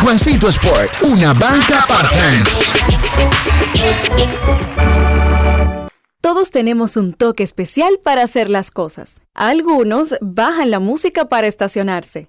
Juancito Sport, una banca para fans. Todos tenemos un toque especial para hacer las cosas. Algunos bajan la música para estacionarse.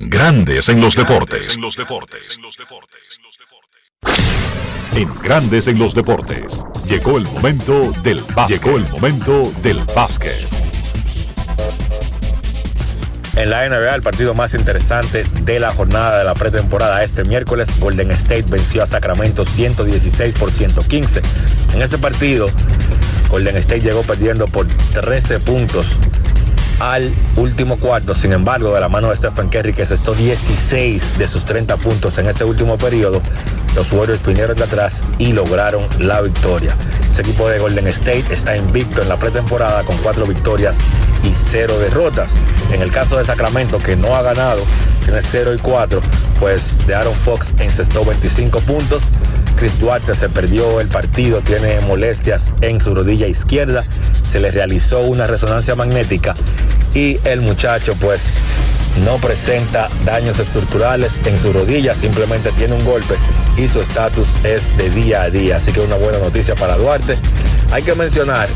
Grandes en los deportes. En Grandes en los deportes. Llegó el momento del básquet. Llegó el momento del básquet. En la NBA, el partido más interesante de la jornada de la pretemporada este miércoles, Golden State venció a Sacramento 116 por 115. En ese partido, Golden State llegó perdiendo por 13 puntos al último cuarto. Sin embargo, de la mano de Stephen Curry, que cestó 16 de sus 30 puntos en ese último periodo, los Warriors vinieron de atrás y lograron la victoria. Ese equipo de Golden State está invicto en la pretemporada con 4 victorias y 0 derrotas. En el caso de Sacramento, que no ha ganado, tiene 0 y 4, pues de Aaron Fox encestó 25 puntos. Chris Duarte se perdió el partido, tiene molestias en su rodilla izquierda, se le realizó una resonancia magnética y el muchacho pues no presenta daños estructurales en su rodilla, simplemente tiene un golpe y su estatus es de día a día. Así que una buena noticia para Duarte. Hay que mencionar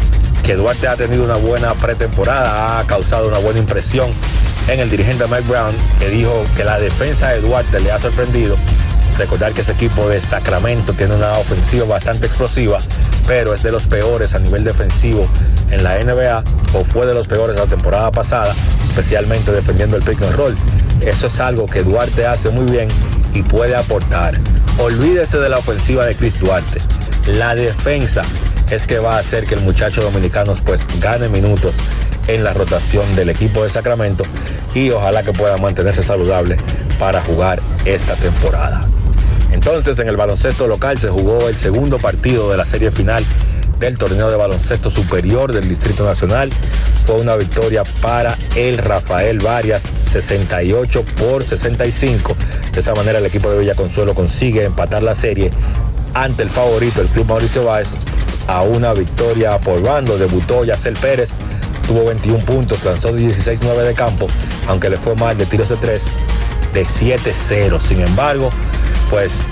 que Duarte ha tenido una buena pretemporada, ha causado una buena impresión en el dirigente Mike Brown, que dijo que la defensa de Duarte le ha sorprendido. Recordar que ese equipo de Sacramento tiene una ofensiva bastante explosiva pero es de los peores a nivel defensivo en la NBA o fue de los peores la temporada pasada, especialmente defendiendo el pick and roll. Eso es algo que Duarte hace muy bien y puede aportar. Olvídese de la ofensiva de Chris Duarte. La defensa es que va a hacer que el muchacho dominicano pues gane minutos en la rotación del equipo de Sacramento y ojalá que pueda mantenerse saludable para jugar esta temporada. Entonces en el baloncesto local se jugó el segundo partido de la serie final del torneo de baloncesto superior del Distrito Nacional. Fue una victoria para el Rafael Varias, 68 por 65. De esa manera el equipo de Villa Consuelo consigue empatar la serie ante el favorito, el Club Mauricio Báez, a una victoria por bando. Debutó Yacel Pérez, tuvo 21 puntos, lanzó 16-9 de campo, aunque le fue mal de tiros de 3, de 7-0. Sin embargo, pues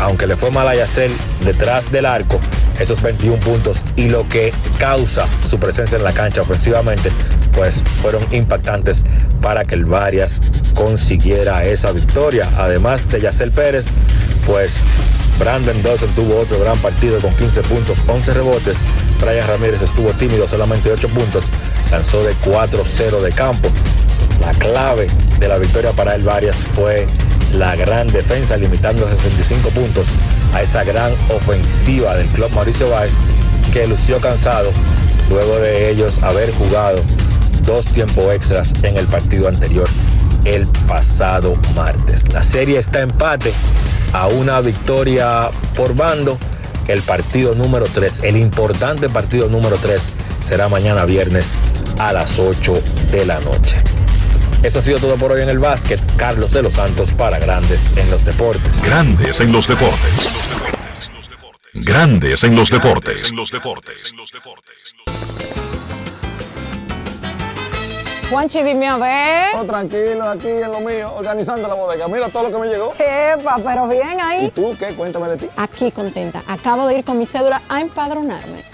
aunque le fue mal a Yacel detrás del arco, esos 21 puntos y lo que causa su presencia en la cancha ofensivamente, pues fueron impactantes para que el Varias consiguiera esa victoria. Además de Yacel Pérez, pues Brandon Dawson tuvo otro gran partido con 15 puntos, 11 rebotes. Brian Ramírez estuvo tímido, solamente 8 puntos. Lanzó de 4-0 de campo. La clave de la victoria para el Varias fue la gran defensa, limitando a 65 puntos a esa gran ofensiva del club Mauricio Báez, que lució cansado luego de ellos haber jugado dos tiempos extras en el partido anterior el pasado martes. La serie está empate a una victoria por bando. El partido número 3, el importante partido número 3, será mañana viernes a las 8 de la noche. Eso ha sido todo por hoy en el básquet. Carlos de los Santos para Grandes en los Deportes. Grandes en los Deportes. Grandes en los Deportes. En los Deportes. Juanchi, dime a ver. Oh, tranquilo, aquí en lo mío, organizando la bodega. Mira todo lo que me llegó. Epa, pero bien ahí. ¿Y tú qué? Cuéntame de ti. Aquí contenta. Acabo de ir con mi cédula a empadronarme.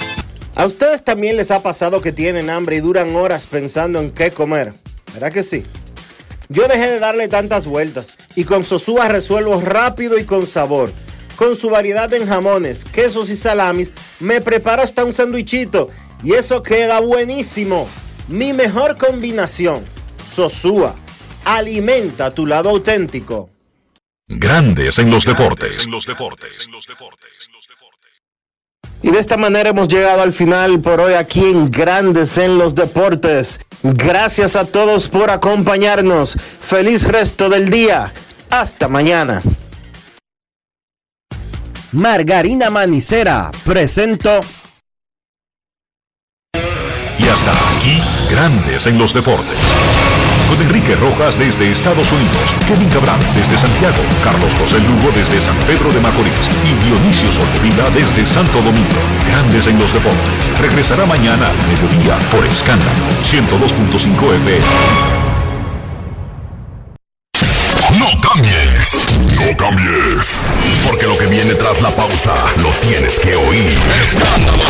¿A ustedes también les ha pasado que tienen hambre y duran horas pensando en qué comer? ¿Verdad que sí? Yo dejé de darle tantas vueltas y con Sosúa resuelvo rápido y con sabor. Con su variedad en jamones, quesos y salamis, me preparo hasta un sandwichito y eso queda buenísimo. Mi mejor combinación, Sosúa, alimenta tu lado auténtico. Grandes en los deportes. Y de esta manera hemos llegado al final por hoy aquí en Grandes en los Deportes. Gracias a todos por acompañarnos. Feliz resto del día. Hasta mañana. Margarina Manicera presento. Y hasta aquí, Grandes en los Deportes. Con Enrique Rojas desde Estados Unidos, Kevin Cabral desde Santiago, Carlos José Lugo desde San Pedro de Macorís y Dionisio Solterida desde Santo Domingo. Grandes en los Deportes. Regresará mañana al mediodía por Escándalo 102.5 FM. No cambies, no cambies, porque lo que viene tras la pausa lo tienes que oír. Escándalo